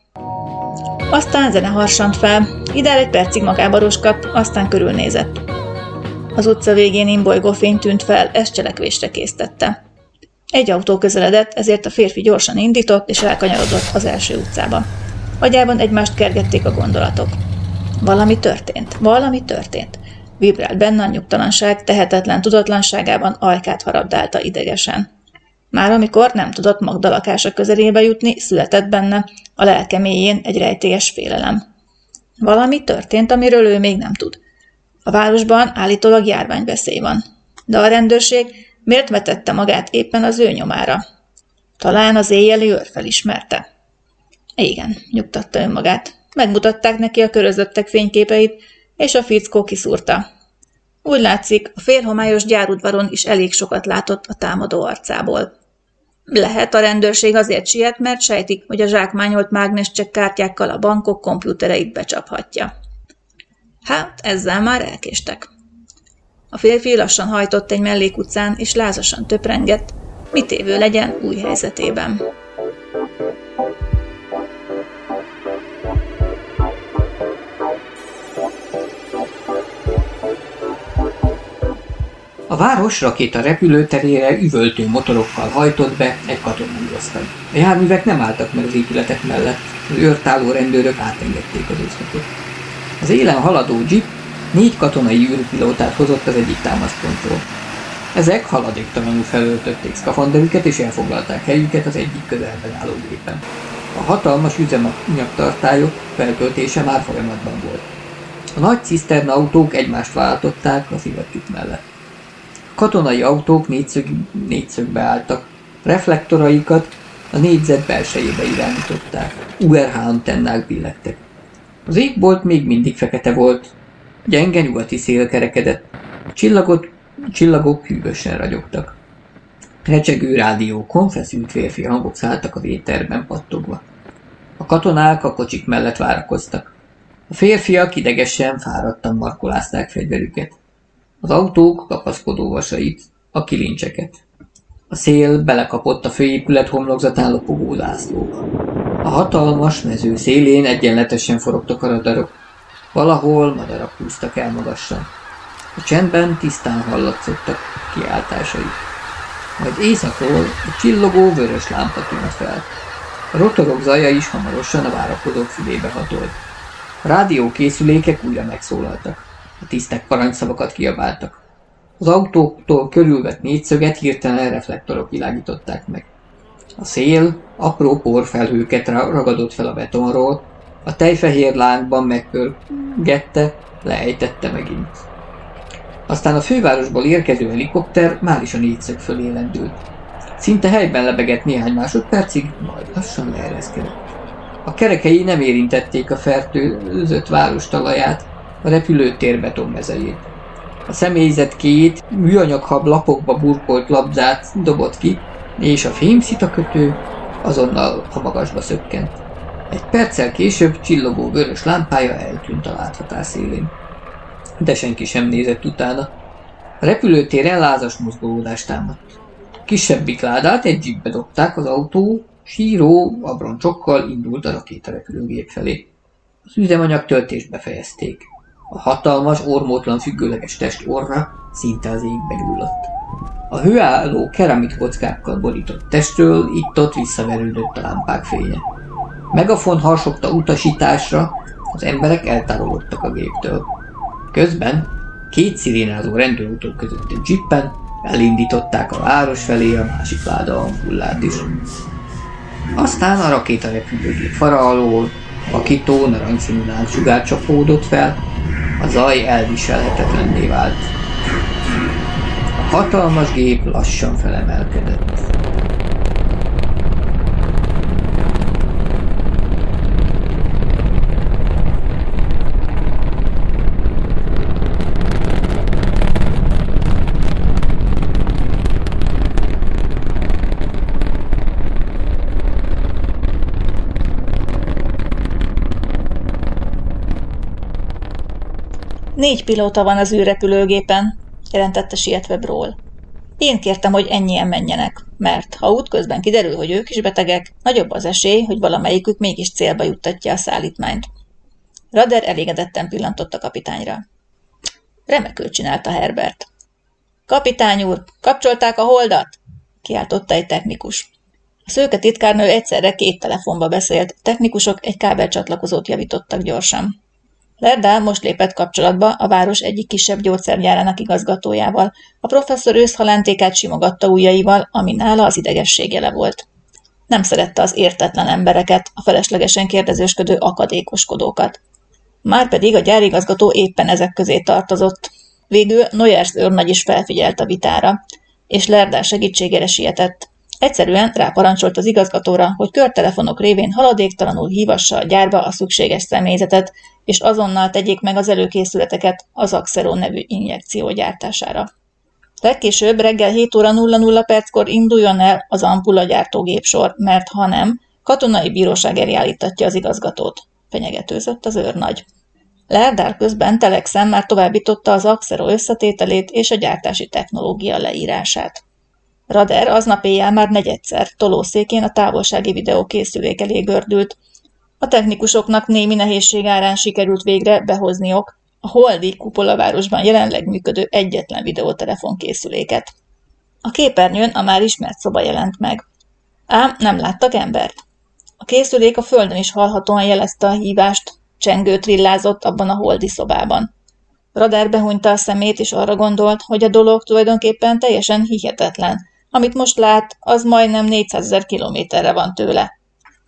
A: Aztán zene harsant fel, Idár egy percig magába roskadt, aztán körülnézett. Az utca végén imbolygó fény tűnt fel, ezt cselekvésre késztette. Egy autó közeledett, ezért a férfi gyorsan indított és elkanyarodott az első utcába. Agyában egymást kergették a gondolatok. Valami történt, valami történt. Vibrált benne a nyugtalanság, tehetetlen tudatlanságában ajkát harabdálta idegesen. Már amikor nem tudott Magda lakása közelébe jutni, született benne a lelke mélyén egy rejtélyes félelem. Valami történt, amiről ő még nem tud. A városban állítólag járványveszély van, de a rendőrség miért vetette magát éppen az ő nyomára? Talán az éjjeli őr felismerte. Igen, nyugtatta önmagát. Megmutatták neki a körözöttek fényképeit, és a fickó kiszúrta. Úgy látszik, a félhomályos gyárudvaron is elég sokat látott a támadó arcából. Lehet a rendőrség azért siet, mert sejtik, hogy a zsákmányolt mágnescsek kártyákkal a bankok kompjútereit becsaphatja. Hát, ezzel már elkéstek. A férfi lassan hajtott egy mellékutcán, és lázasan töprengett, mit évő legyen új helyzetében.
B: A város rakéta repülőterére üvöltő motorokkal hajtott be, egy katonúroztak. A járművek nem álltak meg az épületek mellett, az őrtálló rendőrök átengedték az úszlatot. Az élen haladó jeep négy katonai űrpilótát hozott az egyik támaszpontról. Ezek haladéktalanul felöltötték szkafanderüket és elfoglalták helyüket az egyik közelben álló gépen. A hatalmas üzemanyagtartályok felköltése már folyamatban volt. A nagy ciszterna autók egymást váltották a szivattyúk mellett. Katonai autók négyszög, négyszögbe álltak, reflektoraikat a négyzet belsejébe irányították. URH antennák billegtek. Az égbolt még mindig fekete volt, gyenge nyugati szél kerekedett, csillagot, csillagok hűvösen ragyogtak. Recsegő rádiókon feszült férfi hangok szálltak a véterben pattogva. A katonák a kocsik mellett várakoztak. A férfiak idegesen, fáradtan markolázták fegyverüket. Az autók kapaszkodó vasait, a kilincseket. A szél belekapott a főépület homlokzatán lopogó zászlóba. A hatalmas mező szélén egyenletesen forogtak a radarok. Valahol madarak húztak el magasan. A csendben tisztán hallatszottak kiáltásai. Majd éjszakról egy csillogó vörös lámpa tűnt fel. A rotorok zaja is hamarosan a várakozók fülébe hatolt. A rádiókészülékek újra megszólaltak. A tisztek parancsszavakat kiabáltak. Az autóktól körülvett négyszöget hirtelen reflektorok világították meg. A szél apró porfelhőket ragadott fel a betonról, a tejfehér lángban megpörgette, leejtette megint. Aztán a fővárosból érkező helikopter már is a négyszög fölé lendült. Szinte helyben lebegett néhány másodpercig, majd lassan leereszkedett. A kerekei nem érintették a fertőzött város talaját, a repülőtér betonmezejét. A személyzet két műanyaghab lapokba burkolt labdát dobott ki, és a fémszitakötő azonnal a magasba szökkent. Egy perccel később csillogó vörös lámpája eltűnt a láthatás szélén. De senki sem nézett utána. A repülőtéren lázas mozgolódást támadt. Kisebbik ládát egy jeepbe dobták az autó, síró abroncsokkal indult a rakétarepülőgép felé. Az üzemanyag töltést befejezték. A hatalmas, ormótlan függőleges test orra szinte az égbe gyulladt. A hőálló keramit kockákkal borított testről itt-ott visszaverődött a lámpák fénye. Megafon harsogta utasításra, az emberek eltávolodtak a géptől. Közben két szirénázó rendőrútól között egy jeepen elindították a város felé a másik láda ampullát is. Aztán a rakéta repülőgép fara alól vakító narancsszínű láncsugár csapódott fel, a zaj elviselhetetlenné vált. A hatalmas gép lassan felemelkedett.
A: Négy pilóta van az űrrepülőgépen, jelentette sietve Bról. Én kértem, hogy ennyien menjenek, mert ha útközben kiderül, hogy ők is betegek, nagyobb az esély, hogy valamelyikük mégis célba juttatja a szállítmányt. Rader elégedetten pillantott a kapitányra. Remekül csinálta Herbert. Kapitány úr, kapcsolták a holdat? kiáltotta egy technikus. A szőke titkárnő egyszerre két telefonba beszélt, technikusok egy kábelcsatlakozót javítottak gyorsan. Lerdál most lépett kapcsolatba a város egyik kisebb gyógyszergyárának igazgatójával. A professzor őszhalántékát simogatta ujjaival, ami nála az idegesség jele volt. Nem szerette az értetlen embereket, a feleslegesen kérdezősködő akadékoskodókat. Márpedig a gyárigazgató éppen ezek közé tartozott. Végül Noyers őrnagy is felfigyelt a vitára, és Lerdár segítségére sietett. Egyszerűen ráparancsolt az igazgatóra, hogy körtelefonok révén haladéktalanul hívassa a gyárba a szükséges személyzetet, és azonnal tegyék meg az előkészületeket az Axero nevű injekció gyártására. Legkésőbb reggel 7 óra 00 perckor induljon el az ampulla gyártógépsor, mert ha nem, katonai bíróság elé állítatja az igazgatót. Fenyegetőzött az őrnagy. Lerdár közben Telexen már továbbította az Axero összetételét és a gyártási technológia leírását. Rader aznap éjjel már negyedszer tolószékén a távolsági videó készülék elé gördült. A technikusoknak némi nehézség árán sikerült végre behozniok a Holdi kupolavárosban jelenleg működő egyetlen videótelefon készüléket. A képernyőn a már ismert szoba jelent meg. Ám nem láttak embert. A készülék a földön is hallhatóan jelezte a hívást, csengő trillázott abban a holdi szobában. Radár behunyta a szemét, és arra gondolt, hogy a dolog tulajdonképpen teljesen hihetetlen. Amit most lát, az majdnem 400 ezer kilométerre van tőle.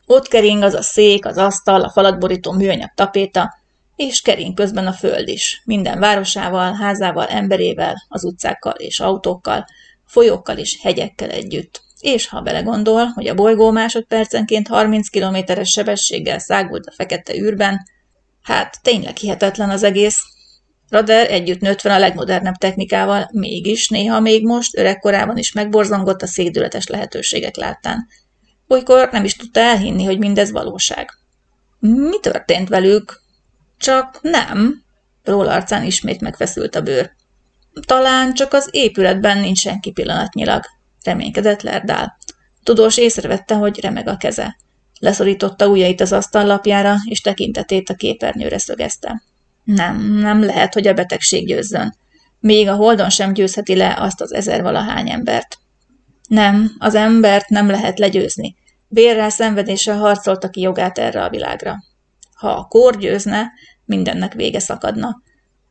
A: Ott kering az a szék, az asztal, a falat borító műanyag tapéta, és kering közben a föld is, minden városával, házával, emberével, az utcákkal és autókkal, folyókkal és hegyekkel együtt. És ha belegondol, hogy a bolygó másodpercenként 30 kilométeres sebességgel szágult a fekete űrben, hát tényleg hihetetlen az egész. Rader együtt nőtt fel a legmodernebb technikával, mégis néha még most, öregkorában is megborzongott a szédületes lehetőségek láttán. Olykor nem is tudta elhinni, hogy mindez valóság. Mi történt velük? Csak nem. Róla arcán ismét megfeszült a bőr. Talán csak az épületben nincs senki pillanatnyilag, reménykedett Lerdál. Tudós észrevette, hogy remeg a keze. Leszorította ujjait az asztallapjára, és tekintetét a képernyőre szögezte. Nem, nem lehet, hogy a betegség győzzön. Még a holdon sem győzheti le azt az ezer valahány embert. Nem, az embert nem lehet legyőzni. Vérrel szenvedéssel harcolta ki jogát erre a világra. Ha a kór győzne, mindennek vége szakadna.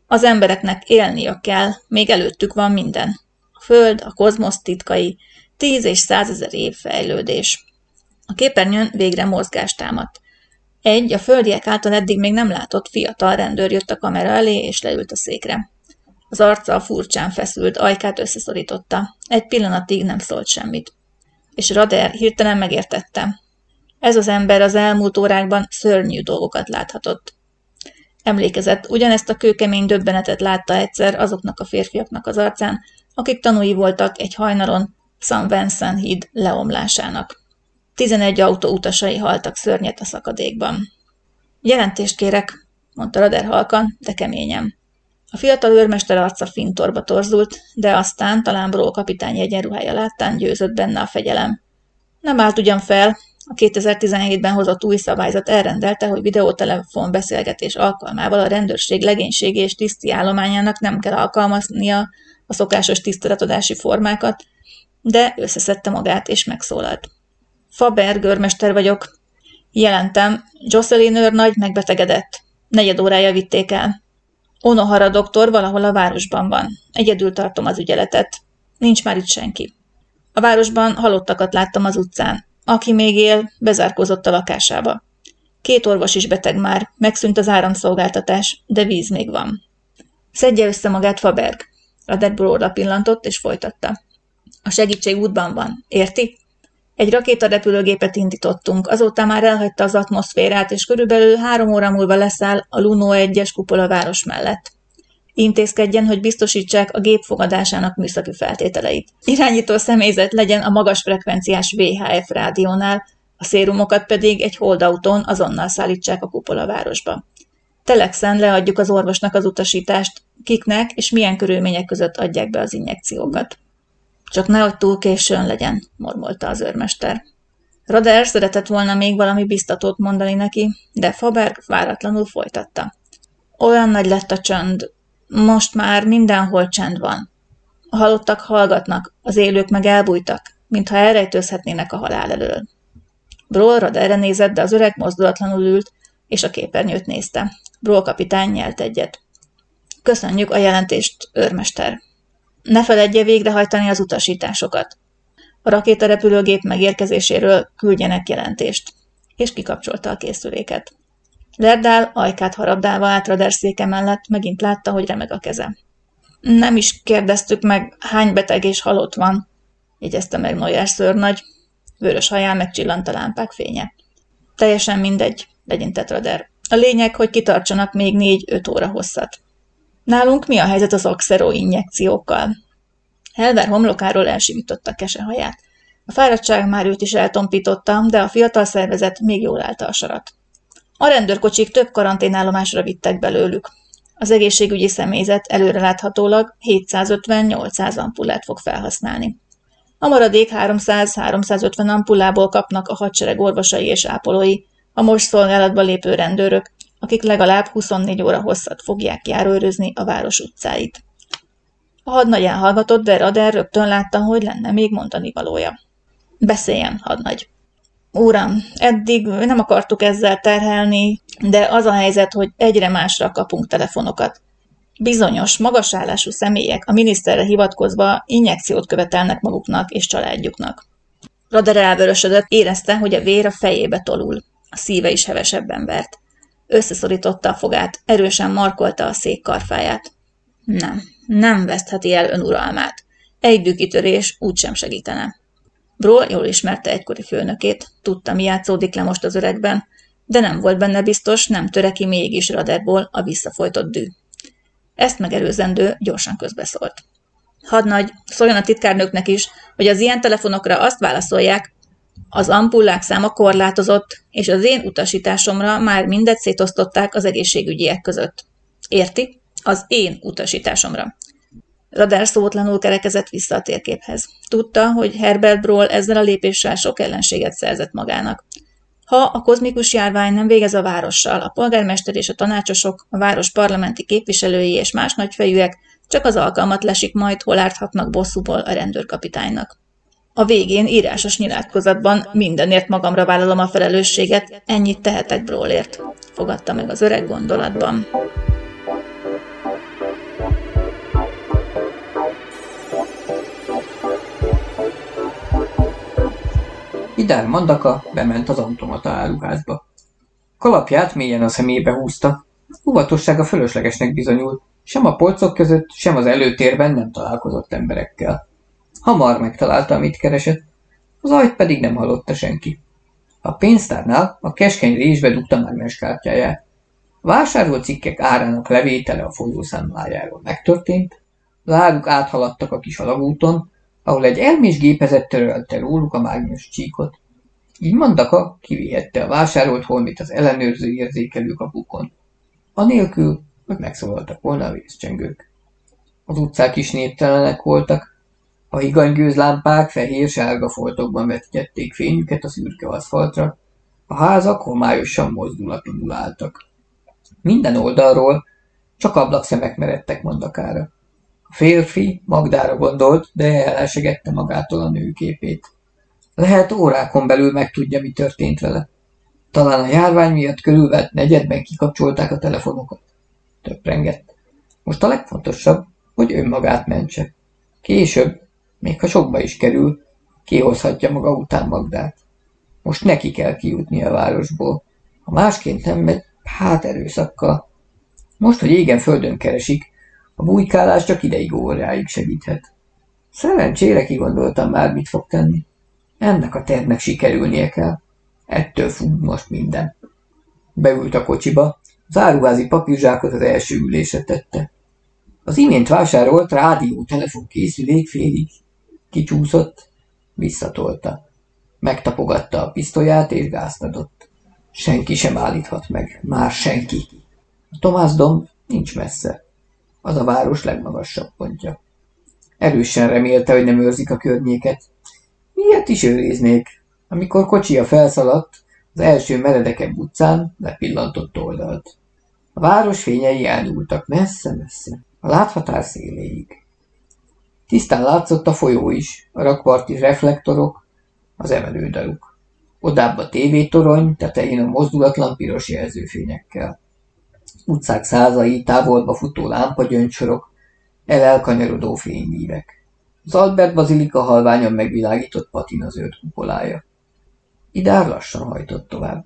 A: Az embereknek élniük kell, még előttük van minden. A föld, a kozmosz titkai, tíz és százezer év fejlődés. A képernyőn végre mozgást támadt. Egy, a földiek által eddig még nem látott fiatal rendőr jött a kamera elé, és leült a székre. Az arca furcsán feszült, ajkát összeszorította. Egy pillanatig nem szólt semmit. És Rader hirtelen megértette. Ez az ember az elmúlt órákban szörnyű dolgokat láthatott. Emlékezett, ugyanezt a kőkemény döbbenetet látta egyszer azoknak a férfiaknak az arcán, akik tanúi voltak egy hajnalon St. Vincent híd leomlásának. Tizenegy autó utasai haltak szörnyet a szakadékban. Jelentést kérek, mondta Rader halkan, de keményen. A fiatal őrmester arca fintorba torzult, de aztán talán Bró kapitány egyenruhája láttán győzött benne a fegyelem. Nem állt ugyan fel, a 2017-ben hozott új szabályzat elrendelte, hogy videótelefon beszélgetés alkalmával a rendőrség legénységi és tiszti állományának nem kell alkalmaznia a szokásos tiszteletadási formákat, de összeszedte magát és megszólalt. Faber görmester vagyok. Jelentem, Jocelyn őrnagy megbetegedett. Negyed órája vitték el. Onohara doktor valahol a városban van. Egyedül tartom az ügyeletet. Nincs már itt senki. A városban halottakat láttam az utcán. Aki még él, bezárkózott a lakásába. Két orvos is beteg már, megszűnt az áramszolgáltatás, de víz még van. Szedje össze magát Faberg. Radetbróra pillantott és folytatta. A segítség útban van, érti? Egy rakétarepülőgépet indítottunk, azóta már elhagyta az atmoszférát, és körülbelül három óra múlva leszáll a Luno 1-es kupola város mellett. Intézkedjen, hogy biztosítsák a gép fogadásának műszaki feltételeit. Irányító személyzet legyen a magas frekvenciás VHF rádiónál, a szérumokat pedig egy holdautón azonnal szállítsák a kupola városba. Telexen leadjuk az orvosnak az utasítást, kiknek és milyen körülmények között adják be az injekciókat. Csak nehogy túl későn legyen, mormolta az őrmester. Rader szeretett volna még valami biztatót mondani neki, de Faberg váratlanul folytatta. Olyan nagy lett a csönd, most már mindenhol csend van. A halottak hallgatnak, az élők meg elbújtak, mintha elrejtőzhetnének a halál elől. Broll Raderre nézett, de az öreg mozdulatlanul ült, és a képernyőt nézte. Broll kapitány nyelt egyet. Köszönjük a jelentést, őrmester. Ne feledje végrehajtani az utasításokat. A rakétarepülőgép megérkezéséről küldjenek jelentést. És kikapcsolta a készüléket. Lerdál ajkát harabdálva át Rader széke mellett, megint látta, hogy remeg a keze. Nem is kérdeztük meg, hány beteg és halott van, jegyezte meg Noyer szörnagy. Vörös haján megcsillant a lámpák fénye. Teljesen mindegy, legyintett Rader. A lényeg, hogy kitartsanak még négy-öt óra hosszat. Nálunk mi a helyzet az oxero injekciókkal? Helver homlokáról elsivította kese haját. A fáradtság már őt is eltompította, de a fiatal szervezet még jól állta a sarat. A rendőrkocsik több karanténállomásra vittek belőlük. Az egészségügyi személyzet előreláthatólag 750-800 ampullát fog felhasználni. A maradék 300-350 ampullából kapnak a hadsereg orvosai és ápolói, a most szolgálatba lépő rendőrök, akik legalább 24 óra hosszat fogják járőrözni a város utcáit. A hadnagy elhallgatott, de Rader rögtön látta, hogy lenne még mondani valója. Beszéljen, hadnagy. Uram, eddig nem akartuk ezzel terhelni, de az a helyzet, hogy egyre másra kapunk telefonokat. Bizonyos, magasállású személyek a miniszterre hivatkozva injekciót követelnek maguknak és családjuknak. Rader elvörösödött, érezte, hogy a vér a fejébe tolul. A szíve is hevesebben vert. Összeszorította a fogát, erősen markolta a szék karfáját. Nem, nem vesztheti el önuralmát. Egy dükitörés úgysem segítene. Bról jól ismerte egykori főnökét, tudta, mi játszódik le most az öregben, de nem volt benne biztos, nem töre ki mégis Raderból a visszafolytott dű. Ezt megelőzendő gyorsan közbeszólt. Hadnagy, szóljon a titkárnőknek is, hogy az ilyen telefonokra azt válaszolják, az ampullák száma korlátozott, és az én utasításomra már mindet szétosztották az egészségügyiek között. Érti? Az én utasításomra. Radar szótlanul kerekezett vissza a térképhez. Tudta, hogy Herbert Broll ezzel a lépéssel sok ellenséget szerzett magának. Ha a kozmikus járvány nem végez a várossal, a polgármester és a tanácsosok, a város parlamenti képviselői és más nagyfejűek csak az alkalmat lesik majd, hol árthatnak bosszúból a rendőrkapitánynak. A végén írásos nyilatkozatban mindenért magamra vállalom a felelősséget, ennyit tehetek Brólért, fogadta meg az öreg gondolatban.
B: Idár Mandaka bement az automata áruházba. Kalapját mélyen a szemébe húzta. Óvatossága fölöslegesnek bizonyult, sem a polcok között, sem az előtérben nem találkozott emberekkel. Hamar megtalálta, amit keresett, az ajt pedig nem hallotta senki. A pénztárnál a keskeny résbe dugta mágneskártyáját. A vásárolt cikkek árának levétele a folyószámlájáról megtörtént, az áthaladtak a kis alagúton, ahol egy elmés gépezet törölte róluk a mágnes csíkot. Így Mandaka kivihette a vásárolt holmit az ellenőrző érzékelő kapukon. Anélkül, hogy megszólaltak volna a vészcsengők. Az utcák is néptelenek voltak, a higanygőzlámpák fehér-sárga foltokban vetítették fényüket a szürke aszfaltra, a házak homályosan mozdulatlanul álltak. Minden oldalról csak ablakszemek meredtek mondakára. A férfi Magdára gondolt, de elesegette magától a nőképét. Lehet órákon belül megtudja, mi történt vele. Talán a járvány miatt körülvett negyedben kikapcsolták a telefonokat. Töprengett. Most a legfontosabb, hogy önmagát mentse. Később, még ha sokba is kerül, kihozhatja maga után Magdát. Most neki kell kijutni a városból. Ha másként nem megy, hát erőszakkal. Most, hogy égen földön keresik, a bujkálás csak ideig óráig segíthet. Szerencsére kigondoltam már, mit fog tenni. Ennek a tervnek sikerülnie kell. Ettől függ most minden. Beült a kocsiba, az áruházi papírzsákot az első ülésre tette. Az imént vásárolt rádió telefon készülék félig kicsúszott, visszatolta. Megtapogatta a pisztolyát és gázt adott. Senki sem állíthat meg, már senki. A Tomás domb nincs messze. Az a város legmagasabb pontja. Erősen remélte, hogy nem őrzik a környéket. Miért is őriznék? Amikor kocsia felszaladt, az első meredekebb utcán lepillantott oldalt. A város fényei elnyúltak messze-messze, a láthatár széléig. Tisztán látszott a folyó is, a rakparti reflektorok, az emelődaruk. Odább a tévétorony, tetején a mozdulatlan piros jelzőfényekkel. Utcák százai, távolba futó lámpagyöngysorok, elelkanyarodó fényívek. Az Albert Bazilika halványan megvilágított patina zöld kupolája. Idár lassan hajtott tovább.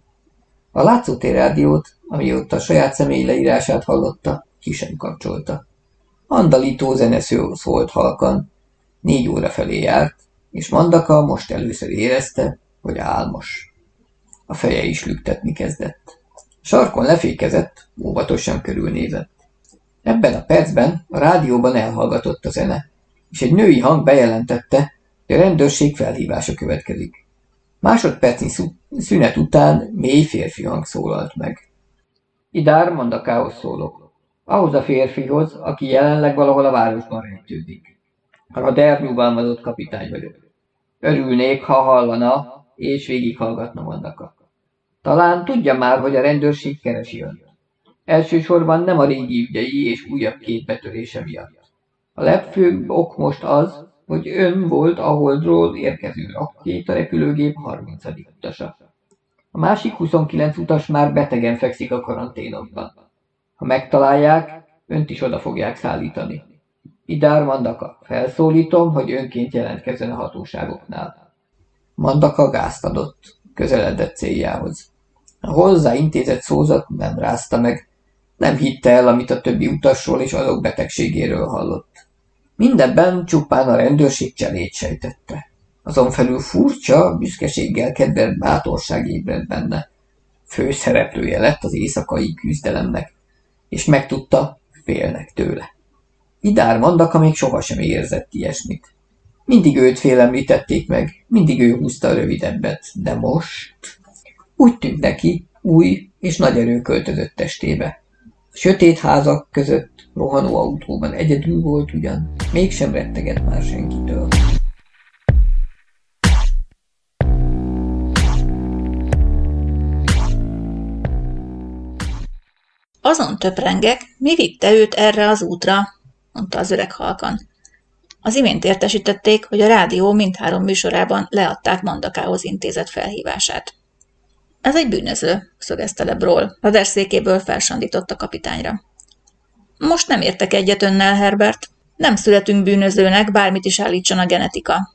B: A látszótér rádiót, amióta a saját személy leírását hallotta, ki sem kapcsolta. Andalító zene szólt halkan, négy óra felé járt, és Mandaka most először érezte, hogy álmos. A feje is lüktetni kezdett. Sarkon lefékezett, óvatosan körülnézett. Ebben a percben a rádióban elhallgatott a zene, és egy női hang bejelentette, hogy a rendőrség felhívása következik. Másodpercnyi szünet után mély férfi hang szólalt meg. Idár Mandakához szólok. Ahhoz a férfihoz, aki jelenleg valahol a városban rejtődik. A radar nyugalmazott kapitány vagyok. Örülnék, ha hallana, és végighallgatna Mandaka. Talán tudja már, hogy a rendőrség keresi önt. Elsősorban nem a régi ügyei és újabb két betörése miatt. A legfőbb ok most az, hogy ön volt a Holdról érkező a repülőgép 30. utasa. A másik 29 utas már betegen fekszik a karanténokban. Ha megtalálják, önt is oda fogják szállítani. Idár Mandaka, felszólítom, hogy önként jelentkezzen a hatóságoknál. Mandaka gázt adott, közeledett céljához. A hozzá intézett szózat nem rázta meg, nem hitte el, amit a többi utasról és azok betegségéről hallott. Mindebben csupán a rendőrség cselét sejtette. Azon felül furcsa, büszkeséggel kedvelt bátorság ébredt benne. Főszereplője lett az éjszakai küzdelemnek, és megtudta, félnek tőle. Idár Mandaka még sohasem érzett ilyesmit. Mindig őt félemlítették meg, mindig ő húzta a rövidebbet, de most... Úgy tűnt neki, új és nagy erő költözött testébe. A sötét házak között rohanó autóban egyedül volt ugyan, mégsem retteget már senkitől.
A: Azon töprengek, mi vitte őt erre az útra, mondta az öreg halkan. Az imént értesítették, hogy a rádió mindhárom műsorában leadták Mandakához intézett felhívását. Ez egy bűnöző, szögezte le Broll. Raderszékéből felsandított a kapitányra. Most nem értek egyet önnel, Herbert. Nem születünk bűnözőnek, bármit is állítson a genetika.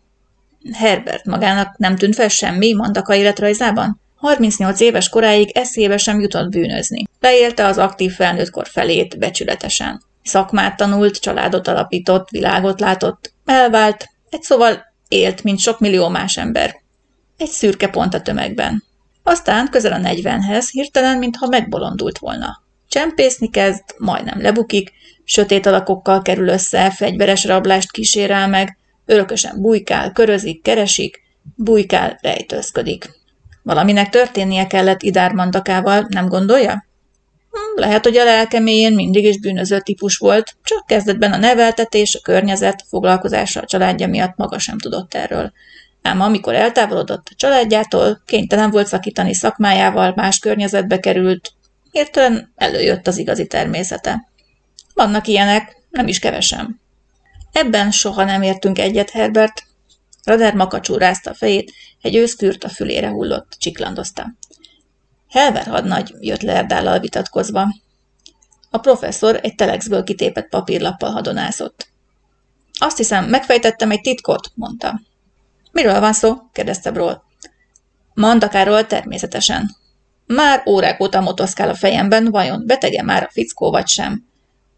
A: Herbert magának nem tűnt fel semmi Mandaka életrajzában? 38 éves koráig eszébe sem jutott bűnözni. Beélte az aktív felnőttkor felét becsületesen. Szakmát tanult, családot alapított, világot látott, elvált, egy szóval élt, mint sok millió más ember. Egy szürke pont a tömegben. Aztán közel a negyvenhez hirtelen, mintha megbolondult volna. Csempészni kezd, majdnem lebukik, sötét alakokkal kerül össze, fegyveres rablást kísérel meg, örökösen bujkál, körözik, keresik, bujkál, rejtőzködik. Valaminek történnie kellett Idár Mandakával, nem gondolja? Hm, lehet, hogy a lelke mélyén mindig is bűnöző típus volt, csak kezdetben a neveltetés, a környezet, a foglalkozása a családja miatt maga sem tudott erről. Ám amikor eltávolodott a családjától, kénytelen volt szakítani szakmájával, más környezetbe került, hirtelen előjött az igazi természete. Vannak ilyenek, nem is kevesen. Ebben soha nem értünk egyet, Herbert. Radar makacsú rázta a fejét, egy őszkürt a fülére hullott, csiklandozta. Helver hadnagy jött le vitatkozva. A professzor egy telexből kitépett papírlappal hadonászott. Azt hiszem, megfejtettem egy titkot, mondta. Miről van szó? kérdezte Bról. Mandakáról természetesen. Már órák óta motoszkál a fejemben, vajon betege már a fickó vagy sem.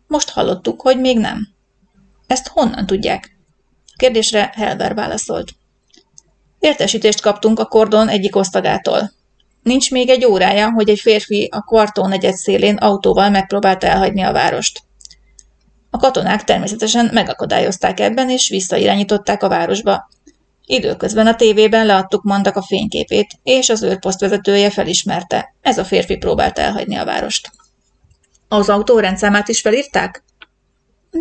A: Most hallottuk, hogy még nem. Ezt honnan tudják? Kérdésre Helver válaszolt. Értesítést kaptunk a kordon egyik osztagától. Nincs még egy órája, hogy egy férfi a kvartó negyed szélén autóval megpróbálta elhagyni a várost. A katonák természetesen megakadályozták ebben, és visszairányították a városba. Időközben a tévében leadtuk Mandak a fényképét, és az őrposzt vezetője felismerte. Ez a férfi próbált elhagyni a várost. Az autó rendszámát is felírták?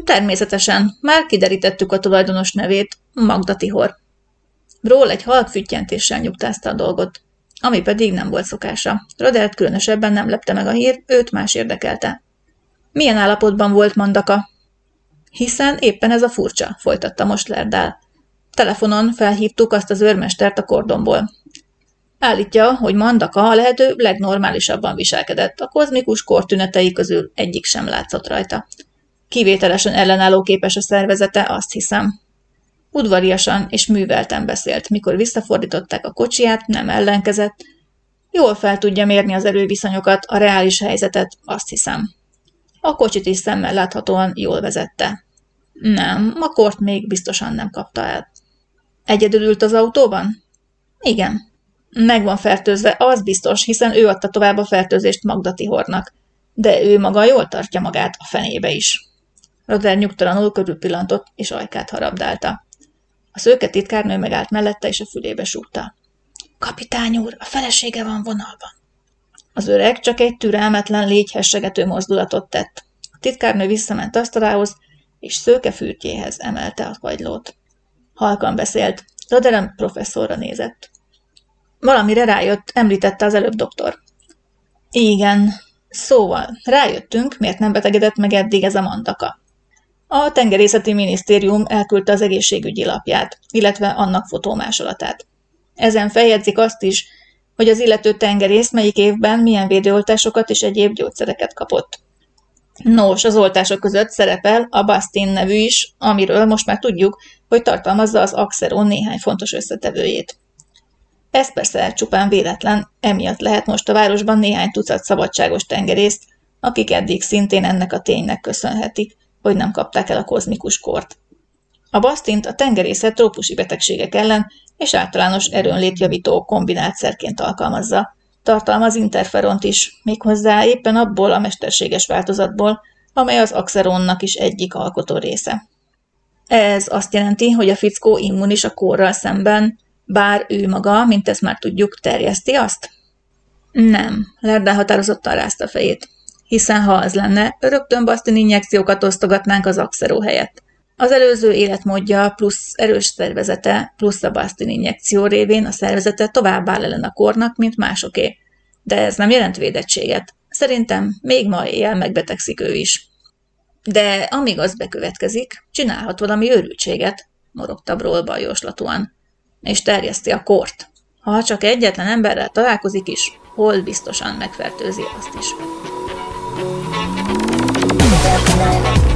A: Természetesen. Már kiderítettük a tulajdonos nevét, Magda Tihor. Bról egy halk füttyentéssel nyugtázta a dolgot ami pedig nem volt szokása. Rodert különösebben nem lepte meg a hír, őt más érdekelte. Milyen állapotban volt Mandaka? Hiszen éppen ez a furcsa, folytatta most Lerdál. Telefonon felhívtuk azt az őrmestert a kordonból. Állítja, hogy Mandaka a lehető legnormálisabban viselkedett, a kozmikus kortünetei közül egyik sem látszott rajta. Kivételesen ellenálló képes a szervezete, azt hiszem. Udvariasan és művelten beszélt, mikor visszafordították a kocsiját, nem ellenkezett. Jól fel tudja mérni az erőviszonyokat, a reális helyzetet, azt hiszem. A kocsit is szemmel láthatóan jól vezette. Nem, a kort még biztosan nem kapta el. Egyedül ült az autóban? Igen. Meg van fertőzve, az biztos, hiszen ő adta tovább a fertőzést Magda Tihornak. De ő maga jól tartja magát a fenébe is. Roder nyugtalanul körülpillantott, és ajkát harabdálta. A szőke titkárnő megállt mellette, és a fülébe súgta. Kapitány úr, a felesége van vonalban. Az öreg csak egy türelmetlen, légyhessegető mozdulatot tett. A titkárnő visszament asztalához, és szőke fürtjéhez emelte a kagylót. Halkan beszélt, Raderem professzorra nézett. Valamire rájött, említette az előbb doktor. Igen, szóval, rájöttünk, miért nem betegedett meg eddig ez a mandaka. A tengerészeti minisztérium elküldte az egészségügyi lapját, illetve annak fotómásolatát. Ezen feljegyzik azt is, hogy az illető tengerész melyik évben milyen védőoltásokat és egyéb gyógyszereket kapott. Nos, az oltások között szerepel a Bastin nevű is, amiről most már tudjuk, hogy tartalmazza az Axeron néhány fontos összetevőjét. Ez persze csupán véletlen, emiatt lehet most a városban néhány tucat szabadságos tengerészt, akik eddig szintén ennek a ténynek köszönhetik, hogy nem kapták el a kozmikus kort. A basztint a tengerészet trópusi betegségek ellen és általános erőnlétjavító kombinátszerként alkalmazza. Tartalmaz interferont is, méghozzá éppen abból a mesterséges változatból, amely az axeronnak is egyik alkotó része. Ez azt jelenti, hogy a fickó immunis a kórral szemben, bár ő maga, mint ezt már tudjuk, terjeszti azt? Nem, Lerdá határozottan rázta fejét. Hiszen ha az lenne, rögtön basztin injekciókat osztogatnánk az axeró helyett. Az előző életmódja plusz erős szervezete plusz a Bastin injekció révén a szervezete tovább áll ellen a kornak, mint másoké. De ez nem jelent védettséget. Szerintem még ma éjjel megbetegszik ő is. De amíg az bekövetkezik, csinálhat valami őrültséget, morogta Broll bajoslatúan, és terjeszti a kort. Ha csak egyetlen emberrel találkozik is, hol biztosan megfertőzi azt is. Thank you.